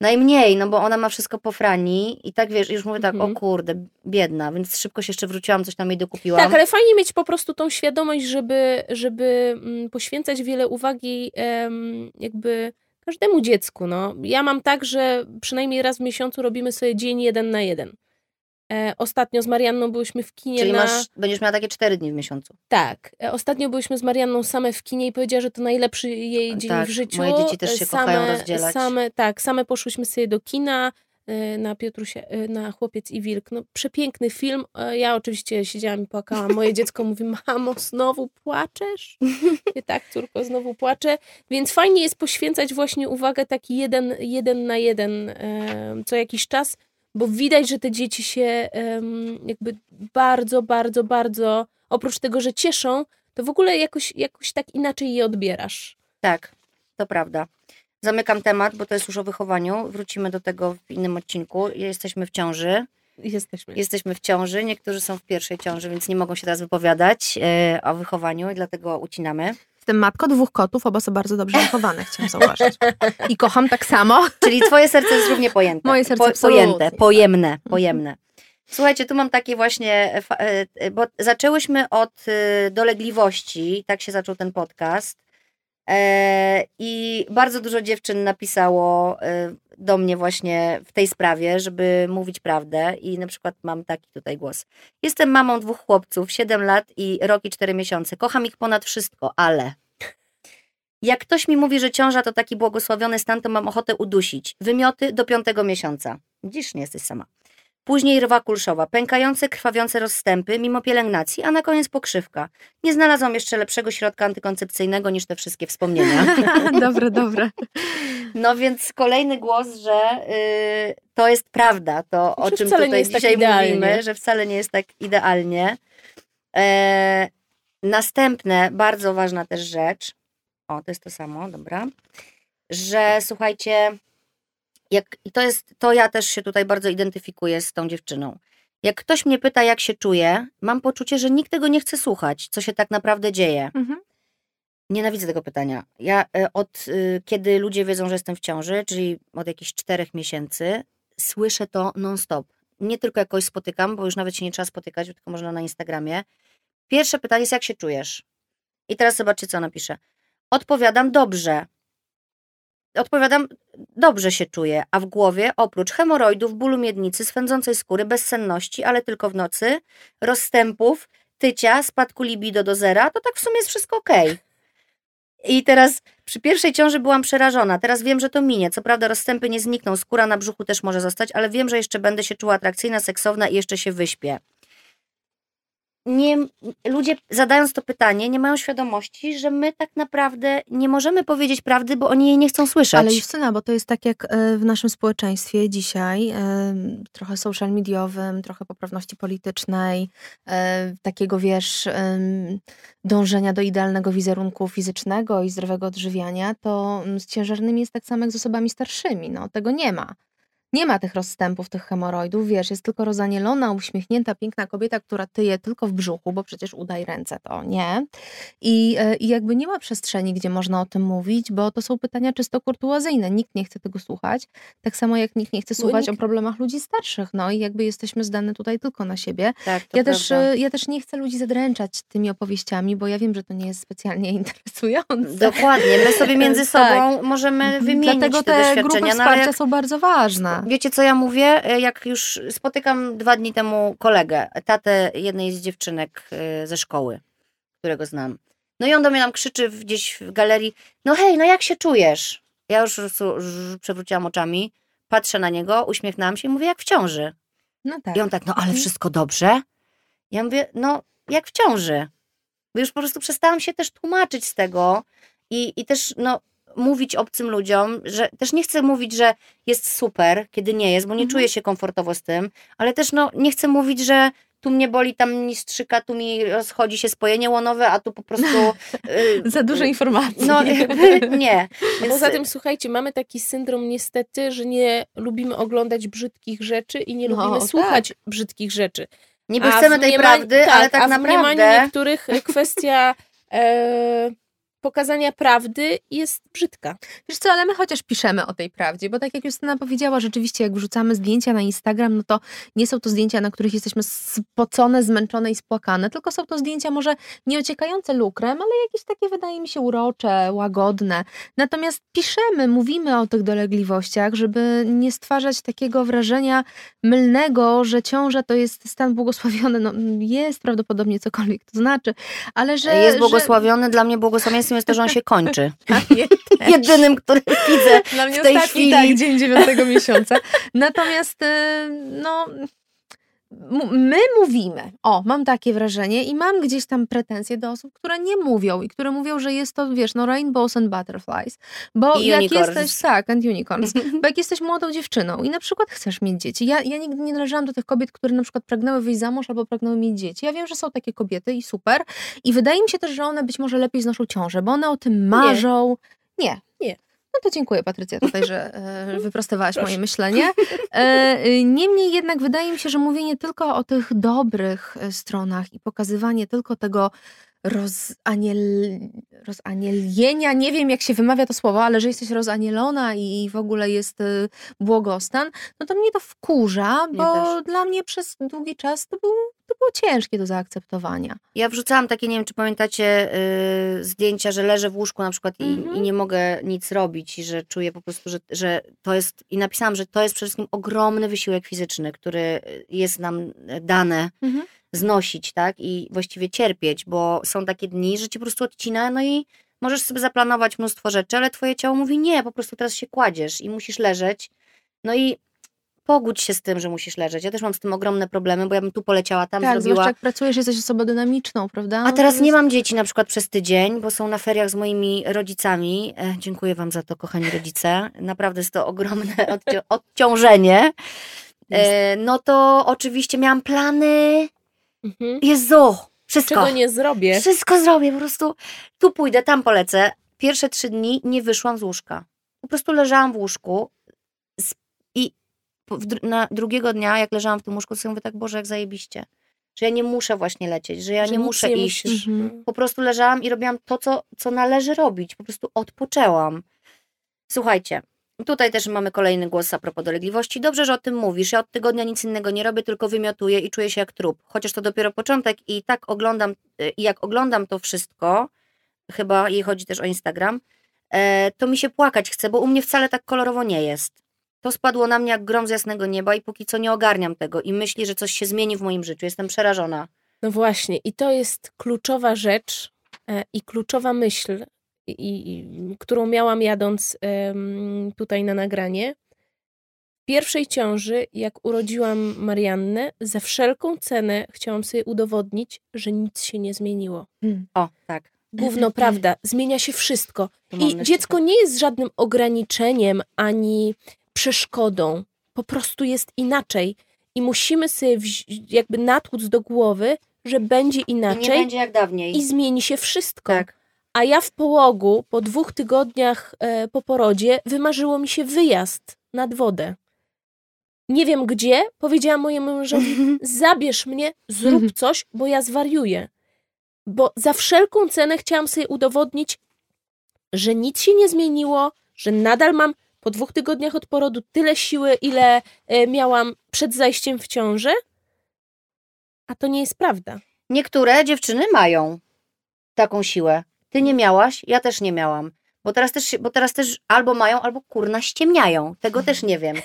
najmniej, no bo ona ma wszystko po Frani i tak wiesz, już mówię tak, Mhm. o kurde, biedna, więc szybko się jeszcze wróciłam, coś tam jej dokupiłam. Tak, ale fajnie mieć po prostu tą świadomość, żeby, żeby mm, poświęcać wiele uwagi jakby każdemu dziecku. No. Ja mam tak, że przynajmniej raz w miesiącu robimy sobie dzień jeden na jeden. E, ostatnio z Marianną byliśmy w kinie Czyli na... masz, będziesz miała takie cztery dni w miesiącu. Tak. E, Ostatnio byliśmy z Marianną same w kinie i powiedziała, że to najlepszy jej dzień Tak, w życiu. moje dzieci też E, się same, kochają rozdzielać. Same, tak, same poszłyśmy sobie do kina na Piotrusia, e, na Chłopiec i Wilk. No, przepiękny film. Ja oczywiście siedziałam i płakałam. Moje dziecko mówi, mamo, znowu płaczesz? Mówię, tak, córko, znowu płaczę. Więc fajnie jest poświęcać właśnie uwagę taki jeden, jeden na jeden co jakiś czas, bo widać, że te dzieci się jakby bardzo, bardzo, bardzo, oprócz tego, że cieszą, to w ogóle jakoś, jakoś tak inaczej je odbierasz. Tak, to prawda. Zamykam temat, bo to jest już o wychowaniu. Wrócimy do tego w innym odcinku. Jesteśmy w ciąży. Jesteśmy. Jesteśmy w ciąży. Niektórzy są w pierwszej ciąży, więc nie mogą się teraz wypowiadać e, o wychowaniu i dlatego ucinamy. Jestem matką dwóch kotów, oba są bardzo dobrze wychowane, chciałam zauważyć. I kocham tak samo. Czyli twoje serce jest równie pojęte. Moje serce absolutnie. Pojęte, pojemne, pojemne. Słuchajcie, tu mam takie właśnie, e, e, bo zaczęłyśmy od e, dolegliwości, tak się zaczął ten podcast. E, I bardzo dużo dziewczyn napisało e, do mnie właśnie w tej sprawie, żeby mówić prawdę. I na przykład mam taki tutaj głos. Jestem mamą dwóch chłopców, 7 lat i rok i 4 miesiące. Kocham ich ponad wszystko, ale jak ktoś mi mówi, że ciąża to taki błogosławiony stan, to mam ochotę udusić. Wymioty do piątego miesiąca. Widzisz, nie jesteś sama. Później rwa kulszowa, pękające, krwawiące rozstępy mimo pielęgnacji, a na koniec pokrzywka. Nie znalazłam jeszcze lepszego środka antykoncepcyjnego niż te wszystkie wspomnienia. dobre, dobre. No więc kolejny głos, że y, to jest prawda, to o Że czym tutaj tak dzisiaj idealnie. mówimy, że wcale nie jest tak idealnie. E, następne, bardzo ważna też rzecz, o to jest to samo, dobra, że słuchajcie, jak, i to jest, to ja też się tutaj bardzo identyfikuję z tą dziewczyną. Jak ktoś mnie pyta, jak się czuję, mam poczucie, że nikt tego nie chce słuchać, co się tak naprawdę dzieje. Mhm. Nienawidzę tego pytania. Ja e, od y, kiedy ludzie wiedzą, że jestem w ciąży, czyli od jakichś czterech miesięcy, słyszę to non-stop. Nie tylko jak kogoś spotykam, bo już nawet się nie trzeba spotykać, tylko można na Instagramie. Pierwsze pytanie jest, jak się czujesz? I teraz zobaczcie, co napiszę. Odpowiadam dobrze. Odpowiadam, dobrze się czuję, a w głowie oprócz hemoroidów, bólu miednicy, swędzącej skóry, bezsenności, ale tylko w nocy, rozstępów, tycia, spadku libido do zera, to tak w sumie jest wszystko okej. I teraz przy pierwszej ciąży byłam przerażona. Teraz wiem, że to minie. Co prawda rozstępy nie znikną, skóra na brzuchu też może zostać, ale wiem, że jeszcze będę się czuła atrakcyjna, seksowna i jeszcze się wyśpię. Nie, ludzie zadając to pytanie nie mają świadomości, że my tak naprawdę nie możemy powiedzieć prawdy, bo oni jej nie chcą słyszeć. Ale Justyna, bo to jest tak jak e, w naszym społeczeństwie dzisiaj, e, trochę social mediowym, trochę poprawności politycznej, e, takiego wiesz, dążenia do idealnego wizerunku fizycznego i zdrowego odżywiania, to z ciężarnymi jest tak samo jak z osobami starszymi. No, tego nie ma. Nie ma tych rozstępów, tych hemoroidów, wiesz, jest tylko rozanielona, uśmiechnięta, piękna kobieta, która tyje tylko w brzuchu, bo przecież udaj ręce, to nie. I, e, I jakby nie ma przestrzeni, gdzie można o tym mówić, bo to są pytania czysto kurtuazyjne. Nikt nie chce tego słuchać. Tak samo jak nikt nie chce Bo słuchać nikt- o problemach ludzi starszych. No i jakby jesteśmy zdane tutaj tylko na siebie. Tak, Ja też, prawda. e, ja też nie chcę ludzi zadręczać tymi opowieściami, bo ja wiem, że to nie jest specjalnie interesujące. Dokładnie, my sobie między Tak. sobą możemy Mhm. wymienić Dlatego te, te grupy doświadczenia. no, wsparcia ale jak, są bardzo ważne. Wiecie co ja mówię? E, Jak już spotykam dwa dni temu kolegę, tatę jednej z dziewczynek e, ze szkoły, którego znam. No i on do mnie tam krzyczy gdzieś w galerii, no hej, no jak się czujesz? Ja już po prostu ż- przewróciłam oczami, patrzę na niego, uśmiechnęłam się i mówię, jak w ciąży. No tak. I on tak, no ale Mhm. wszystko dobrze? Ja mówię, no jak w ciąży. Bo już po prostu przestałam się też tłumaczyć z tego i, i też no, mówić obcym ludziom, że też nie chcę mówić, że jest super, kiedy nie jest, bo nie Mhm. czuję się komfortowo z tym, ale też no, nie chcę mówić, że tu mnie boli, tam mi strzyka, tu mi rozchodzi się spojenie łonowe, a tu po prostu... y, Za dużo y, informacji. No nie. Więc, Poza tym, słuchajcie, mamy taki syndrom niestety, że nie lubimy oglądać brzydkich rzeczy i nie No, lubimy tak. słuchać brzydkich rzeczy. niby A w chcemy tej prawdy, ale tak a w naprawdę... niektórych e, kwestia e, pokazania prawdy jest brzydka. Wiesz co, ale my chociaż piszemy o tej prawdzie, bo tak jak Justyna powiedziała, rzeczywiście jak wrzucamy zdjęcia na Instagram, no to nie są to zdjęcia, na których jesteśmy spocone, zmęczone i spłakane, tylko są to zdjęcia może nie ociekające lukrem, ale jakieś takie wydaje mi się urocze, łagodne. Natomiast piszemy, mówimy o tych dolegliwościach, żeby nie stwarzać takiego wrażenia mylnego, że ciąża to jest stan błogosławiony. No jest prawdopodobnie cokolwiek to znaczy, ale że... Jest że- błogosławiony, dla mnie jest to, że on się kończy. Jedynym, który widzę Dla mnie w tej ostatni chwili. tak, dzień dziewiątego miesiąca. Natomiast e, no, my mówimy, o, mam takie wrażenie i mam gdzieś tam pretensje do osób, które nie mówią i które mówią, że jest to, wiesz, no rainbows and butterflies. Bo I jak unicorns. jesteś, tak, and unicorns, bo jak jesteś młodą dziewczyną i na przykład chcesz mieć dzieci, ja, ja nigdy nie należałam do tych kobiet, które na przykład pragnęły wyjść za mąż albo pragnęły mieć dzieci. Ja wiem, że są takie kobiety i super i wydaje mi się też, że one być może lepiej znoszą ciążę, bo one o tym marzą. Nie. Nie. No to dziękuję Patrycja tutaj, że e, wyprostowałaś moje myślenie. E, e, niemniej jednak wydaje mi się, że mówienie tylko o tych dobrych e, stronach i pokazywanie tylko tego rozaniel, rozanielienia, nie wiem jak się wymawia to słowo, ale że jesteś rozanielona i w ogóle jest e, błogostan, no to mnie to wkurza, bo dla mnie przez długi czas to, był, to było ciężkie do zaakceptowania. Ja wrzucałam takie, nie wiem, czy pamiętacie y, zdjęcia, że leżę w łóżku na przykład i, Mhm. i nie mogę nic robić i że czuję po prostu, że, że to jest, i napisałam, że to jest przede wszystkim ogromny wysiłek fizyczny, który jest nam dane Mhm. Znosić, tak, i właściwie cierpieć, bo są takie dni, że ci po prostu odcina, no i możesz sobie zaplanować mnóstwo rzeczy, ale twoje ciało mówi nie, po prostu teraz się kładziesz i musisz leżeć, no i pogódź się z tym, że musisz leżeć. Ja też mam z tym ogromne problemy, bo ja bym tu poleciała, tam tak, zrobiła. jak pracujesz, jesteś osobą dynamiczną, prawda? A No teraz nie jest- mam dzieci na przykład przez tydzień, bo są na feriach z moimi rodzicami. E, dziękuję Wam za to, kochani rodzice. Naprawdę jest to ogromne odcią- odciążenie. E, no to oczywiście miałam plany. Mhm. Jezu, wszystko. Czego nie zrobię? Wszystko zrobię, po prostu tu pójdę, tam polecę. Pierwsze trzy dni nie wyszłam z łóżka. Po prostu leżałam w łóżku i na drugiego dnia, jak leżałam w tym łóżku, to sobie mówię tak, Boże, jak zajebiście. Że ja nie muszę właśnie lecieć, że ja Że nie muszę iść. musisz- Mhm. Po prostu leżałam i robiłam to, co, co należy robić. Po prostu odpoczęłam. Słuchajcie, tutaj też mamy kolejny głos a propos dolegliwości. Dobrze, że o tym mówisz. Ja od tygodnia nic innego nie robię, tylko wymiotuję i czuję się jak trup. Chociaż to dopiero początek i tak oglądam, y, i jak oglądam to wszystko, chyba jej chodzi też o Instagram, e, to mi się płakać chce, bo u mnie wcale tak kolorowo nie jest. To spadło na mnie jak grom z jasnego nieba i póki co nie ogarniam tego i myśli, że coś się zmieni w moim życiu. Jestem przerażona. No właśnie, i to jest kluczowa rzecz e, i kluczowa myśl, i, i, którą miałam jadąc tutaj na nagranie. W pierwszej ciąży, jak urodziłam Mariannę, za wszelką cenę chciałam sobie udowodnić, że nic się nie zmieniło. O, tak. Gówno prawda, zmienia się wszystko. I dziecko nie jest żadnym ograniczeniem ani przeszkodą. Po prostu jest inaczej. I musimy sobie jakby natłuc do głowy, że będzie I nie inaczej będzie jak dawniej. i zmieni się wszystko. tak. A ja w połogu, po dwóch tygodniach e, po porodzie, wymarzyło mi się wyjazd nad wodę. nie wiem gdzie, powiedziałam mojemu mężowi, zabierz mnie, zrób Mhm. coś, bo ja zwariuję. Bo za wszelką cenę chciałam sobie udowodnić, że nic się nie zmieniło, że nadal mam po dwóch tygodniach od porodu tyle siły, ile e, miałam przed zajściem w ciążę. A to nie jest prawda. Niektóre dziewczyny mają taką siłę. Ty nie miałaś, ja też nie miałam. Bo teraz też, się- bo teraz też albo mają, albo kurna ściemniają. Tego też nie wiem.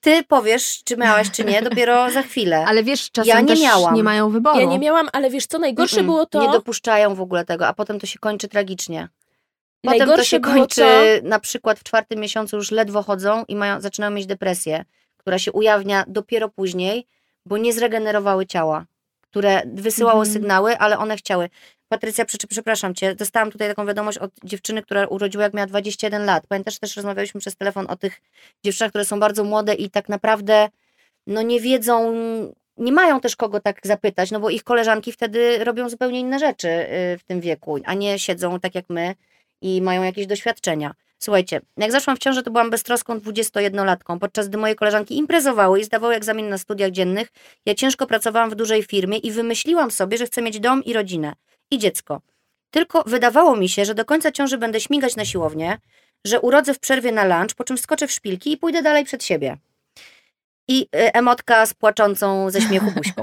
Ty powiesz, czy miałaś, czy nie, dopiero za chwilę. Ale wiesz, czasem Ja nie też miałam. nie mają wyboru. Ja nie miałam, ale wiesz co, najgorsze Mm-mm. było to... Nie dopuszczają w ogóle tego, a potem to się kończy tragicznie. Potem to najgorsze się było kończy, to... na przykład w czwartym miesiącu już ledwo chodzą i mają, zaczynają mieć depresję, która się ujawnia dopiero później, bo nie zregenerowały ciała, które wysyłało Mhm. sygnały, ale one chciały. Patrycja, prze- przepraszam cię, dostałam tutaj taką wiadomość od dziewczyny, która urodziła jak miała 21 lat. Pamiętasz, też rozmawialiśmy przez telefon o tych dziewczynach, które są bardzo młode i tak naprawdę no nie wiedzą, nie mają też kogo tak zapytać, no bo ich koleżanki wtedy robią zupełnie inne rzeczy y, w tym wieku, a nie siedzą tak jak my i mają jakieś doświadczenia. Słuchajcie, jak zaszłam w ciążę, to byłam beztroską 21-latką, podczas gdy moje koleżanki imprezowały i zdawały egzamin na studiach dziennych. Ja ciężko pracowałam w dużej firmie i wymyśliłam sobie, że chcę mieć dom i rodzinę i dziecko. Tylko wydawało mi się, że do końca ciąży będę śmigać na siłownię, że urodzę w przerwie na lunch, po czym skoczę w szpilki i pójdę dalej przed siebie. I y, emotka z płaczącą ze śmiechu buźką.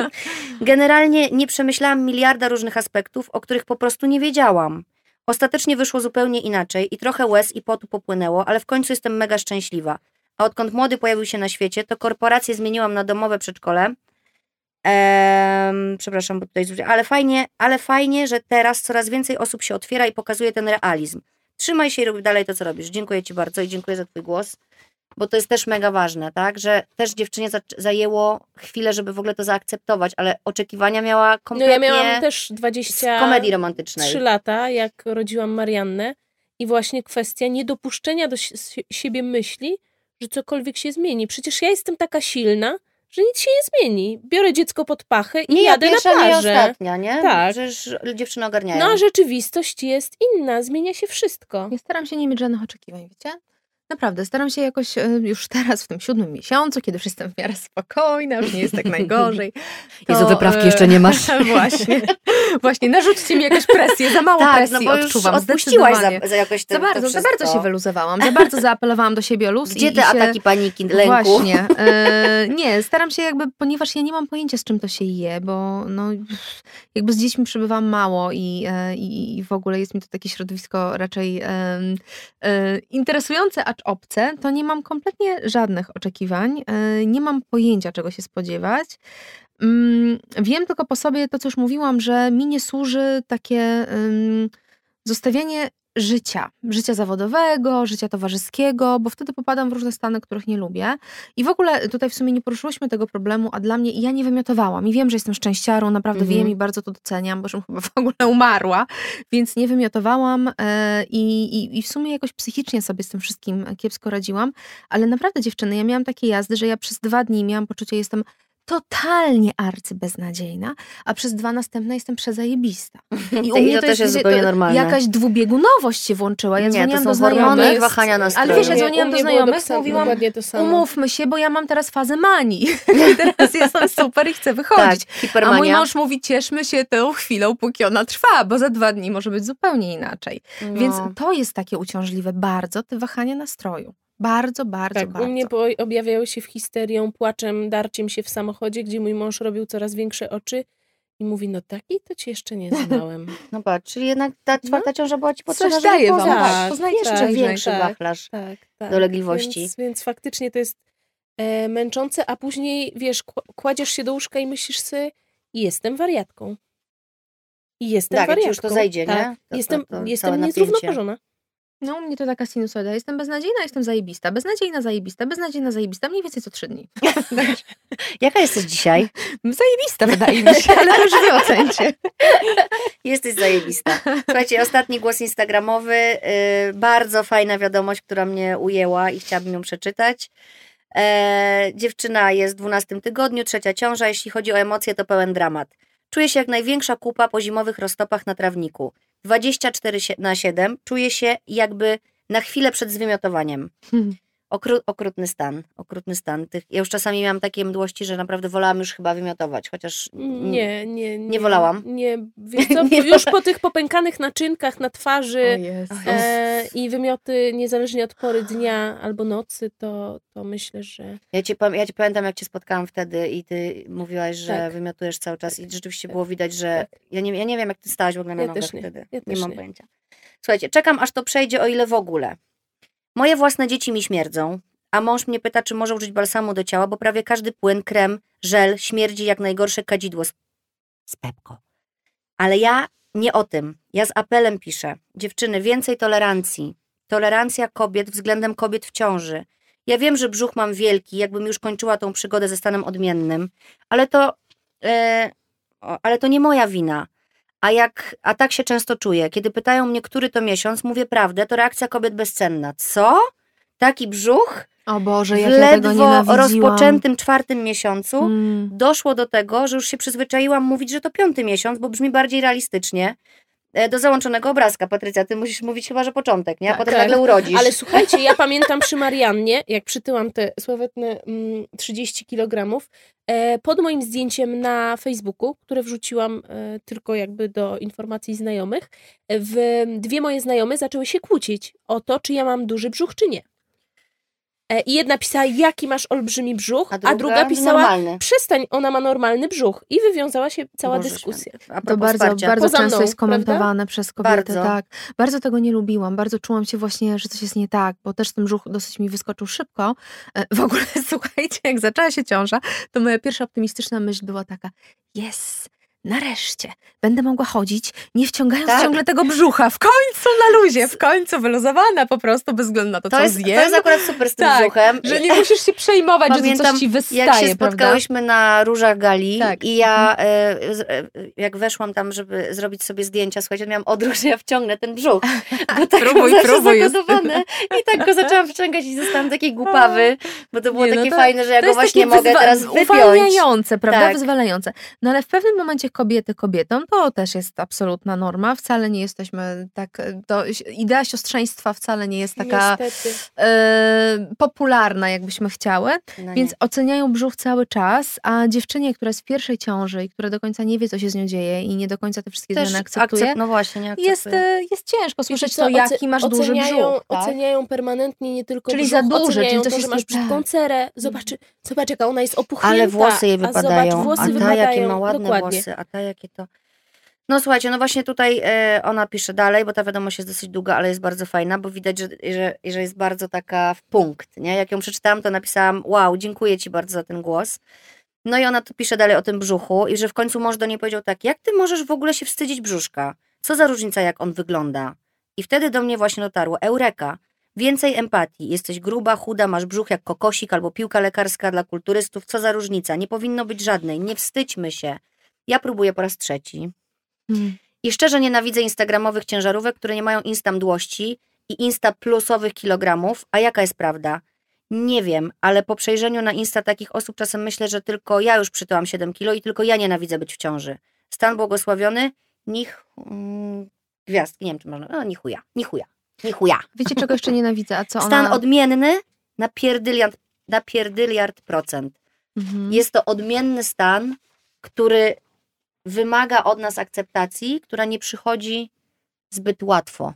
Generalnie nie przemyślałam miliarda różnych aspektów, o których po prostu nie wiedziałam. Ostatecznie wyszło zupełnie inaczej i trochę łez i potu popłynęło, ale w końcu jestem mega szczęśliwa. A odkąd młody pojawił się na świecie, to korporację zmieniłam na domowe przedszkole. Ehm, przepraszam, bo tutaj zwróciłam- ale fajnie, ale fajnie, że teraz coraz więcej osób się otwiera i pokazuje ten realizm. Trzymaj się i rób dalej to, co robisz. Dziękuję Ci bardzo i dziękuję za Twój głos, bo to jest też mega ważne, tak? Że też dziewczynie za- zajęło chwilę, żeby w ogóle to zaakceptować, ale oczekiwania miała No kompletnie ja miałam też z 20... komedii romantycznej. trzy lata, jak rodziłam Mariannę i właśnie kwestia niedopuszczenia do si- siebie myśli, że cokolwiek się zmieni. Przecież ja jestem taka silna, że nic się nie zmieni. Biorę dziecko pod pachę i Nie ja jadę na pierwsza, nie ja plażę. ostatnia, nie? Tak. Przecież dziewczyny ogarniają. No a rzeczywistość jest inna, zmienia się wszystko. Nie staram się nie mieć żadnych oczekiwań, wiecie? Naprawdę, staram się jakoś e, już teraz w tym siódmym miesiącu, kiedy już jestem w miarę spokojna, już nie jest tak najgorzej. Jezu, wyprawki e, jeszcze nie masz. Właśnie. Właśnie, narzućcie mi jakąś presję, za mało tak, presji no bo odczuwam, odpuściłaś za, za jakoś te, Za bardzo, to za bardzo się wyluzowałam, za bardzo zaapelowałam do siebie o luz. Gdzie i, te i się... ataki paniki, lęku? Właśnie. E, nie, staram się jakby, ponieważ ja nie mam pojęcia, z czym to się je, bo no, jakby z dziećmi przebywam mało i, e, i, i w ogóle jest mi to takie środowisko raczej e, e, interesujące, acz obce, to nie mam kompletnie żadnych oczekiwań, e, nie mam pojęcia, czego się spodziewać. Mm, Wiem tylko po sobie to, co już mówiłam, że mi nie służy takie zostawianie życia, życia zawodowego, życia towarzyskiego, bo wtedy popadam w różne stany, których nie lubię. I w ogóle tutaj w sumie nie poruszyłyśmy tego problemu, a dla mnie ja nie wymiotowałam. I wiem, że jestem szczęściarą, naprawdę Mhm. wiem i bardzo to doceniam, bo chyba w ogóle umarła, więc nie wymiotowałam e, i, i, i w sumie jakoś psychicznie sobie z tym wszystkim kiepsko radziłam. Ale naprawdę dziewczyny, ja miałam takie jazdy, że ja przez dwa dni miałam poczucie, jestem totalnie arcybeznadziejna, a przez dwa następne jestem przezajebista. I u mnie to też jest zupełnie normalne. Jakaś dwubiegunowość się włączyła. Ja nie, to są do znajomych. i wahania nastroju. Ale wiesz, ja dzwoniłam do znajomych, mówiłam, to. Umówmy się, bo ja mam teraz fazę manii. Teraz jestem super i chcę wychodzić. tak, A mój mąż mówi, cieszmy się tą chwilą, póki ona trwa, bo za dwa dni może być zupełnie inaczej. No. Więc to jest takie uciążliwe bardzo, te wahania nastroju. Bardzo, bardzo, Tak, bardzo. u mnie objawiały się w histerią, płaczem, darciem się w samochodzie, gdzie mój mąż robił coraz większe oczy i mówi, no takiej to cię jeszcze nie znałem. No patrz, czyli jednak ta czwarta ciąża była ci potrzebna, Coś daje wam, poznać tak, poznajcie jeszcze tak, większy tak. wachlarz. Tak, tak. Dolegliwości. Więc, więc faktycznie to jest e, męczące, a później, wiesz, kła- kładziesz się do łóżka i myślisz sobie, jestem wariatką. I jestem Tak, ci wariatką. już to zejdzie, tak. nie? To- to- jestem to całe jestem niezrównoważona. No, u mnie to taka sinusoida. Jestem beznadziejna, jestem zajebista. Beznadziejna, zajebista, beznadziejna, zajebista. Mniej więcej co trzy dni. Jaka jesteś dzisiaj? Zajebista wydaje mi się, ale już wy ocencie. Jesteś zajebista. Słuchajcie, ostatni głos instagramowy. Yy, bardzo fajna wiadomość, która mnie ujęła i chciałabym ją przeczytać. E, dziewczyna jest w 12 tygodniu, trzecia ciąża. Jeśli chodzi o emocje, to pełen dramat. Czuję się jak największa kupa po zimowych roztopach na trawniku. 24 sie- na 7. Czuję się jakby na chwilę przed zwymiotowaniem. Hmm. Okru, okrutny stan, okrutny stan. Tych, ja już czasami miałam takie mdłości, że naprawdę wolałam już chyba wymiotować, chociaż Nie, nie, nie. Nie wolałam. Nie, wiesz co, Nie już po tych popękanych naczynkach na twarzy Jezu. e, i wymioty niezależnie od pory dnia albo nocy, to, to myślę, że Ja cię, ja cię pamiętam, jak cię spotkałam wtedy i ty mówiłaś, że Tak. wymiotujesz cały czas i rzeczywiście było widać, że ja nie, ja nie wiem, jak ty stałaś w ogóle na Ja nogach też nie. wtedy. Ja nie mam nie. pojęcia. Słuchajcie, czekam, aż to przejdzie, o ile w ogóle. Moje własne dzieci mi śmierdzą, a mąż mnie pyta, czy może użyć balsamu do ciała, bo prawie każdy płyn, krem, żel śmierdzi jak najgorsze kadzidło z, z Pepko. Ale ja nie o tym. Ja z apelem piszę. Dziewczyny, więcej tolerancji. Tolerancja kobiet względem kobiet w ciąży. Ja wiem, że brzuch mam wielki, jakbym już kończyła tą przygodę ze stanem odmiennym, ale to, e, ale to nie moja wina. A, jak, a tak się często czuję. Kiedy pytają mnie, który to miesiąc, mówię prawdę, to reakcja kobiet bezcenna. Co? Taki brzuch? O Boże, w jak ja tego ledwo rozpoczętym czwartym miesiącu Mm. doszło do tego, że już się przyzwyczaiłam mówić, że to piąty miesiąc, bo brzmi bardziej realistycznie. E, Do załączonego obrazka, Patrycja, ty musisz mówić chyba, że początek, nie? A Tak, potem tak. nagle urodzisz. Ale słuchajcie, ja pamiętam przy Mariannie, jak przytyłam te sławetne mm, 30 kg, e, pod moim zdjęciem na Facebooku, które wrzuciłam e, tylko jakby do informacji znajomych, w, dwie moje znajome zaczęły się kłócić o to, czy ja mam duży brzuch, czy nie. E, I jedna pisała, jaki masz olbrzymi brzuch, a druga, pisała, normalny. przestań, ona ma normalny brzuch. I wywiązała się cała Boże dyskusja. A To bardzo, wsparcia. bardzo Poza często mną, jest komentowane przez kobiety. Bardzo. Tak. Bardzo tego nie lubiłam. Bardzo czułam się właśnie, że coś jest nie tak, bo też ten brzuch dosyć mi wyskoczył szybko. E, W ogóle słuchajcie, jak zaczęła się ciąża, to moja pierwsza optymistyczna myśl była taka: Yes, nareszcie będę mogła chodzić, nie wciągając Tak. ciągle tego brzucha. W końcu na luzie, w końcu wyluzowana po prostu, bez względu na to, To co jest, to zjem. jest akurat super z tym Tak, brzuchem. Że nie musisz się przejmować, że to Pamiętam, coś ci wystaje, Jak się prawda? spotkałyśmy na Różach Gali Tak. i ja e, z, e, jak weszłam tam, żeby zrobić sobie zdjęcia, słuchajcie, miałam odruch, że ja wciągnę ten brzuch, bo tak Próbuj, próbuj. I tak go zaczęłam wciągać i zostałam takiej głupawy, bo to było Nie, no takie to- fajne, że ja to go właśnie mogę teraz wypiąć. Uwalniające, prawda? Tak. Wyzwalające. No ale w pewnym momencie kobiety kobietom to też jest absolutna norma. Wcale nie jesteśmy tak. To, idea siostrzeństwa wcale nie jest taka e, popularna, jakbyśmy chciały. No Więc oceniają brzuch cały czas, a dziewczynie, która jest w pierwszej ciąży i która do końca nie wie, co się z nią dzieje i nie do końca te wszystkie Też zmiany akceptuje, akcept- no właśnie, nie jest, akceptuję. e, jest ciężko słyszeć to, jaki masz duży brzuch. Tak? Oceniają permanentnie nie tylko Czyli brzuch, za duży, czyli to, jest że masz tak. brzydką cerę. Zobacz, zobacz, jaka ona jest opuchnięta. Ale włosy jej A wypadają, zobacz, włosy a ta wypadają. jakie ma ładne Dokładnie. włosy, a ta jakie to... No słuchajcie, no właśnie tutaj e, ona pisze dalej, bo ta wiadomość jest dosyć długa, ale jest bardzo fajna, bo widać, że, że, że jest bardzo taka w punkt, nie? Jak ją przeczytałam, to napisałam, wow, dziękuję ci bardzo za ten głos. No i ona tu pisze dalej o tym brzuchu i że w końcu mąż do niej powiedział tak, jak ty możesz w ogóle się wstydzić brzuszka? Co za różnica, jak on wygląda? I wtedy do mnie właśnie dotarło, eureka, więcej empatii, jesteś gruba, chuda, masz brzuch jak kokosik albo piłka lekarska dla kulturystów, co za różnica, nie powinno być żadnej, nie wstydźmy się. Ja próbuję po raz trzeci. Hmm. I szczerze nienawidzę instagramowych ciężarówek, które nie mają insta mdłości i insta plusowych kilogramów. A jaka jest prawda? Nie wiem, ale po przejrzeniu na insta takich osób czasem myślę, że tylko ja już przytyłam 7 kilo i tylko ja nienawidzę być w ciąży. Stan błogosławiony, nich... Mm, gwiazdki, nie wiem czy można... No, nichuja, nichuja, nichuja. Wiecie, czego jeszcze nienawidzę? A co Stan ona... odmienny na pierdyliard, na pierdyliard procent. Mhm. Jest to odmienny stan, który wymaga od nas akceptacji, która nie przychodzi zbyt łatwo.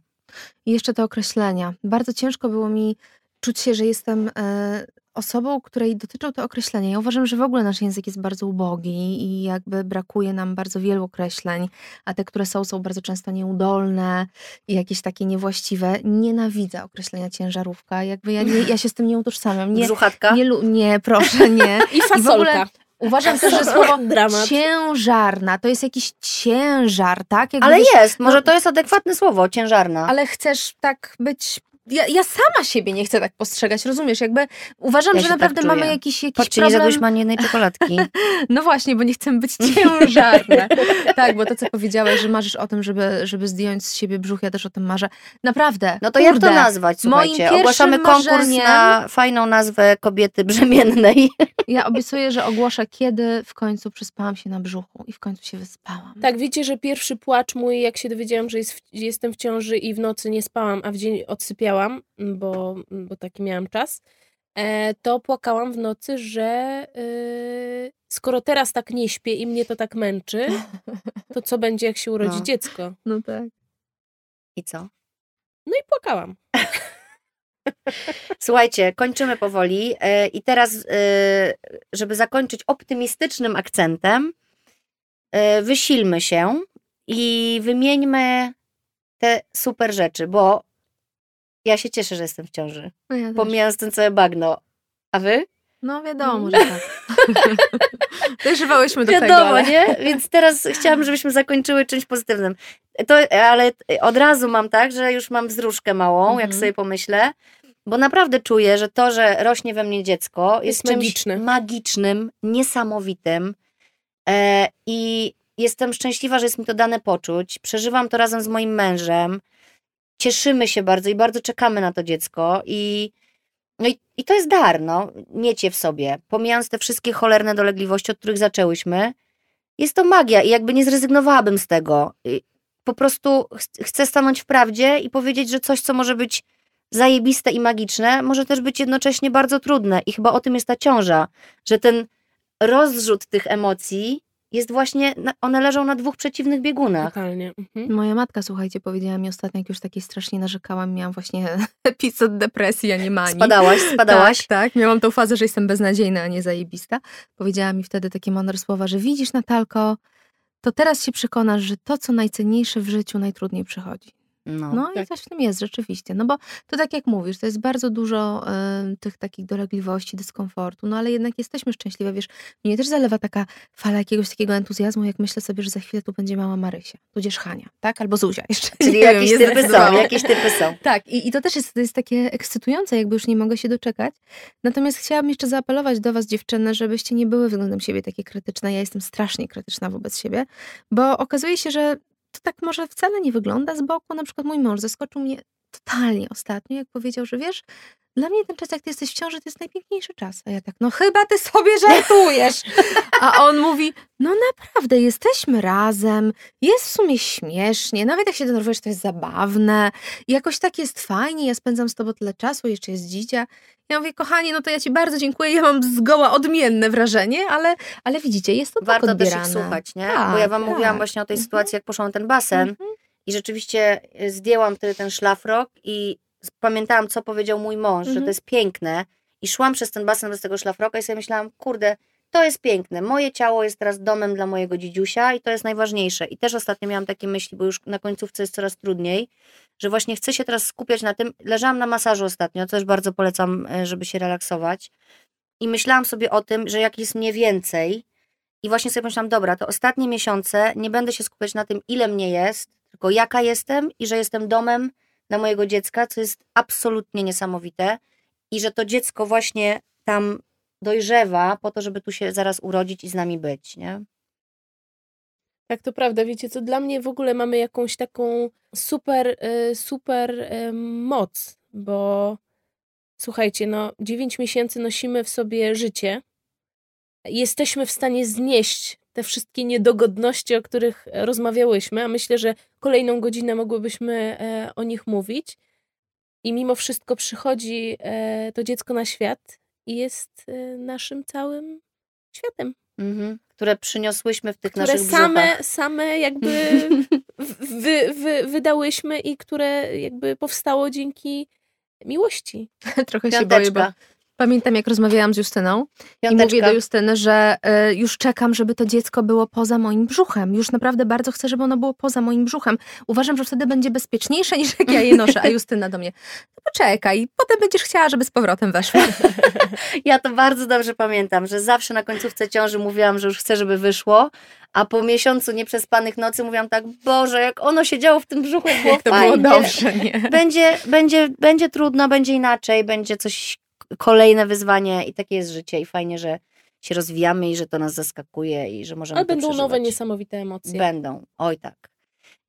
I jeszcze te określenia. Bardzo ciężko było mi czuć się, że jestem e, osobą, której dotyczą te określenia. Ja uważam, że w ogóle nasz język jest bardzo ubogi i jakby brakuje nam bardzo wielu określeń, a te, które są, są bardzo często nieudolne i jakieś takie niewłaściwe. Nienawidzę określenia ciężarówka. Jakby ja, nie, ja się z tym nie utożsamiam. Nie, Brzuchatka? nie, nie proszę, nie. I fasolka. ogóle Uważam też, że słowo Dramat. ciężarna to jest jakiś ciężar, tak? Jakby Ale wiesz, jest, może no- to jest adekwatne słowo, ciężarna. ale chcesz tak być. Ja, ja sama siebie nie chcę tak postrzegać, rozumiesz? Jakby uważam, Ja że tak naprawdę mamy czuję. jakiś, jakiś nie problem. ani jednej czekoladki. No właśnie, bo nie chcę być ciężarna. tak, bo to, co powiedziałeś, że marzysz o tym, żeby, żeby zdjąć z siebie brzuch, ja też o tym marzę. Naprawdę. No to jak to kurde, nazwać, słuchajcie? Ogłaszamy konkurs marzeniem- na fajną nazwę kobiety brzemiennej. Ja obiecuję, że ogłoszę, kiedy w końcu przyspałam się na brzuchu i w końcu się wyspałam. Tak, wiecie, że pierwszy płacz mój, jak się dowiedziałam, że jest w, jestem w ciąży i w nocy nie spałam, a w dzień odsypiałam, bo, bo taki miałam czas, e, to płakałam w nocy, że y, skoro teraz tak nie śpię i mnie to tak męczy, to co będzie, jak się urodzi No. dziecko? No tak. I co? No i płakałam. Słuchajcie, kończymy powoli e, i teraz, e, żeby zakończyć optymistycznym akcentem, wysilmy się i wymieńmy te super rzeczy, bo ja się cieszę, że jestem w ciąży, No, ja też. pomijając ten całe bagno. A wy? no wiadomo, że tak. Dojrzewałyśmy do tego, Wiadomo, ale... nie? Więc teraz chciałabym, żebyśmy zakończyły czymś pozytywnym. To, ale od razu mam tak, że już mam wzruszkę małą, jak Mhm. sobie pomyślę, bo naprawdę czuję, że to, że rośnie we mnie dziecko, jest, Jest czymś magicznym, niesamowitym e, i jestem szczęśliwa, że jest mi to dane poczuć. Przeżywam to razem z moim mężem. Cieszymy się bardzo i bardzo czekamy na to dziecko i no i, i to jest dar, no, mieć je w sobie. Pomijając te wszystkie cholerne dolegliwości, od których zaczęłyśmy, jest to magia i jakby nie zrezygnowałabym z tego. I Po prostu ch- chcę stanąć w prawdzie i powiedzieć, że coś, co może być zajebiste i magiczne, może też być jednocześnie bardzo trudne. I chyba o tym jest ta ciąża, że ten rozrzut tych emocji jest właśnie, one leżą na dwóch przeciwnych biegunach. Totalnie. Mhm. Moja matka, słuchajcie, powiedziała mi ostatnio, jak już takiej strasznie narzekałam, miałam właśnie epizod depresji, a nie manii. Spadałaś, spadałaś. Tak, tak. Miałam tą fazę, że jestem beznadziejna, a nie zajebista. Powiedziała mi wtedy takie mądre słowa, że widzisz, Natalko, to teraz się przekonasz, że to, co najcenniejsze w życiu, najtrudniej przychodzi. No. No i tak. coś w tym jest, rzeczywiście. No bo to tak jak mówisz, to jest bardzo dużo y, tych takich dolegliwości, dyskomfortu, no ale jednak jesteśmy szczęśliwe, wiesz, mnie też zalewa taka fala jakiegoś takiego entuzjazmu, jak myślę sobie, że za chwilę tu będzie mała Marysia, tudzież Hania, tak? Albo Zuzia jeszcze. Czyli wiem, jakieś nie typy są, jakieś typy są. Tak, i, i to też jest, to jest takie ekscytujące, jakby już nie mogę się doczekać. Natomiast chciałabym jeszcze zaapelować do Was, dziewczyny, żebyście nie były względem siebie takie krytyczne. Ja jestem strasznie krytyczna wobec siebie, bo okazuje się, że to tak może wcale nie wygląda z boku. Na przykład mój mąż zaskoczył mnie totalnie ostatnio, jak powiedział, że wiesz, dla mnie ten czas, jak ty jesteś w ciąży, to jest najpiękniejszy czas. A ja tak, no chyba ty sobie żartujesz. A on mówi, no naprawdę, jesteśmy razem, jest w sumie śmiesznie, nawet jak się denerwujesz, to jest zabawne, jakoś tak jest fajnie, ja spędzam z tobą tyle czasu, jeszcze jest dzidzia. Ja mówię, kochani, no to ja ci bardzo dziękuję, ja mam zgoła odmienne wrażenie, ale, ale widzicie, jest to Warto tak też odbierane. ich słuchać, nie? Tak, Bo ja wam tak. mówiłam właśnie o tej Mhm. sytuacji, jak poszłam na ten basen Mhm. i rzeczywiście y, zdjęłam wtedy ten szlafrok i pamiętałam, co powiedział mój mąż, że Mhm. to jest piękne i szłam przez ten basen bez tego szlafroka i sobie myślałam, kurde, to jest piękne, moje ciało jest teraz domem dla mojego dzidziusia i to jest najważniejsze. I też ostatnio miałam takie myśli, bo już na końcówce jest coraz trudniej, że właśnie chcę się teraz skupiać na tym. Leżałam na masażu ostatnio, co też bardzo polecam, y, żeby się relaksować. I myślałam sobie o tym, że jak jest mnie więcej, i właśnie sobie pomyślałam, dobra, to ostatnie miesiące nie będę się skupiać na tym, ile mnie jest, tylko jaka jestem i że jestem domem dla mojego dziecka, co jest absolutnie niesamowite. I że to dziecko właśnie tam dojrzewa po to, żeby tu się zaraz urodzić i z nami być, nie? Tak, to prawda. Wiecie co, dla mnie w ogóle mamy jakąś taką super, y, super y, moc, bo słuchajcie, no 9 miesięcy nosimy w sobie życie. Jesteśmy w stanie znieść te wszystkie niedogodności, o których e, rozmawiałyśmy, a myślę, że kolejną godzinę mogłybyśmy e, o nich mówić. I mimo wszystko przychodzi e, to dziecko na świat i jest naszym całym światem. Mhm. Które przyniosłyśmy w tych które naszych same, brzuchach. same jakby wy, wy, wydałyśmy i które jakby powstało dzięki miłości. Trochę się boję, bo. Pamiętam, jak rozmawiałam z Justyną i mówię Piąteczka. do Justyny, że y, już czekam, żeby to dziecko było poza moim brzuchem. Już naprawdę bardzo chcę, żeby ono było poza moim brzuchem. Uważam, że wtedy będzie bezpieczniejsze niż jak ja je noszę. A Justyna do mnie, no poczekaj, potem będziesz chciała, żeby z powrotem weszły. Ja to bardzo dobrze pamiętam, że zawsze na końcówce ciąży mówiłam, że już chcę, żeby wyszło, a po miesiącu nieprzespanych nocy mówiłam tak, Boże, jak ono siedziało w tym brzuchu, było Jak to fajnie. było dobrze, nie? Będzie, będzie, będzie trudno, będzie inaczej, będzie coś, kolejne wyzwanie i takie jest życie i fajnie, że się rozwijamy i że to nas zaskakuje i że możemy Ale to będą nowe, przeżywać. niesamowite emocje. Będą, oj tak.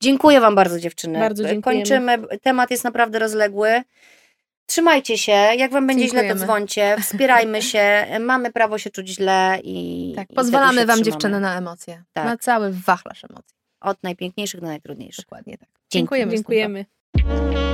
Dziękuję Wam bardzo dziewczyny. Bardzo dziękujemy. Kończymy, temat jest naprawdę rozległy. Trzymajcie się, jak Wam będzie źle, to Dziękujemy. dzwoncie, wspierajmy się, mamy prawo się czuć źle i Tak, i pozwalamy wam trzymamy. dziewczyny na emocje. Tak. Na cały wachlarz emocji. Od najpiękniejszych do najtrudniejszych. Dokładnie tak. Dziękujemy. Dziękujemy. Dziękujemy.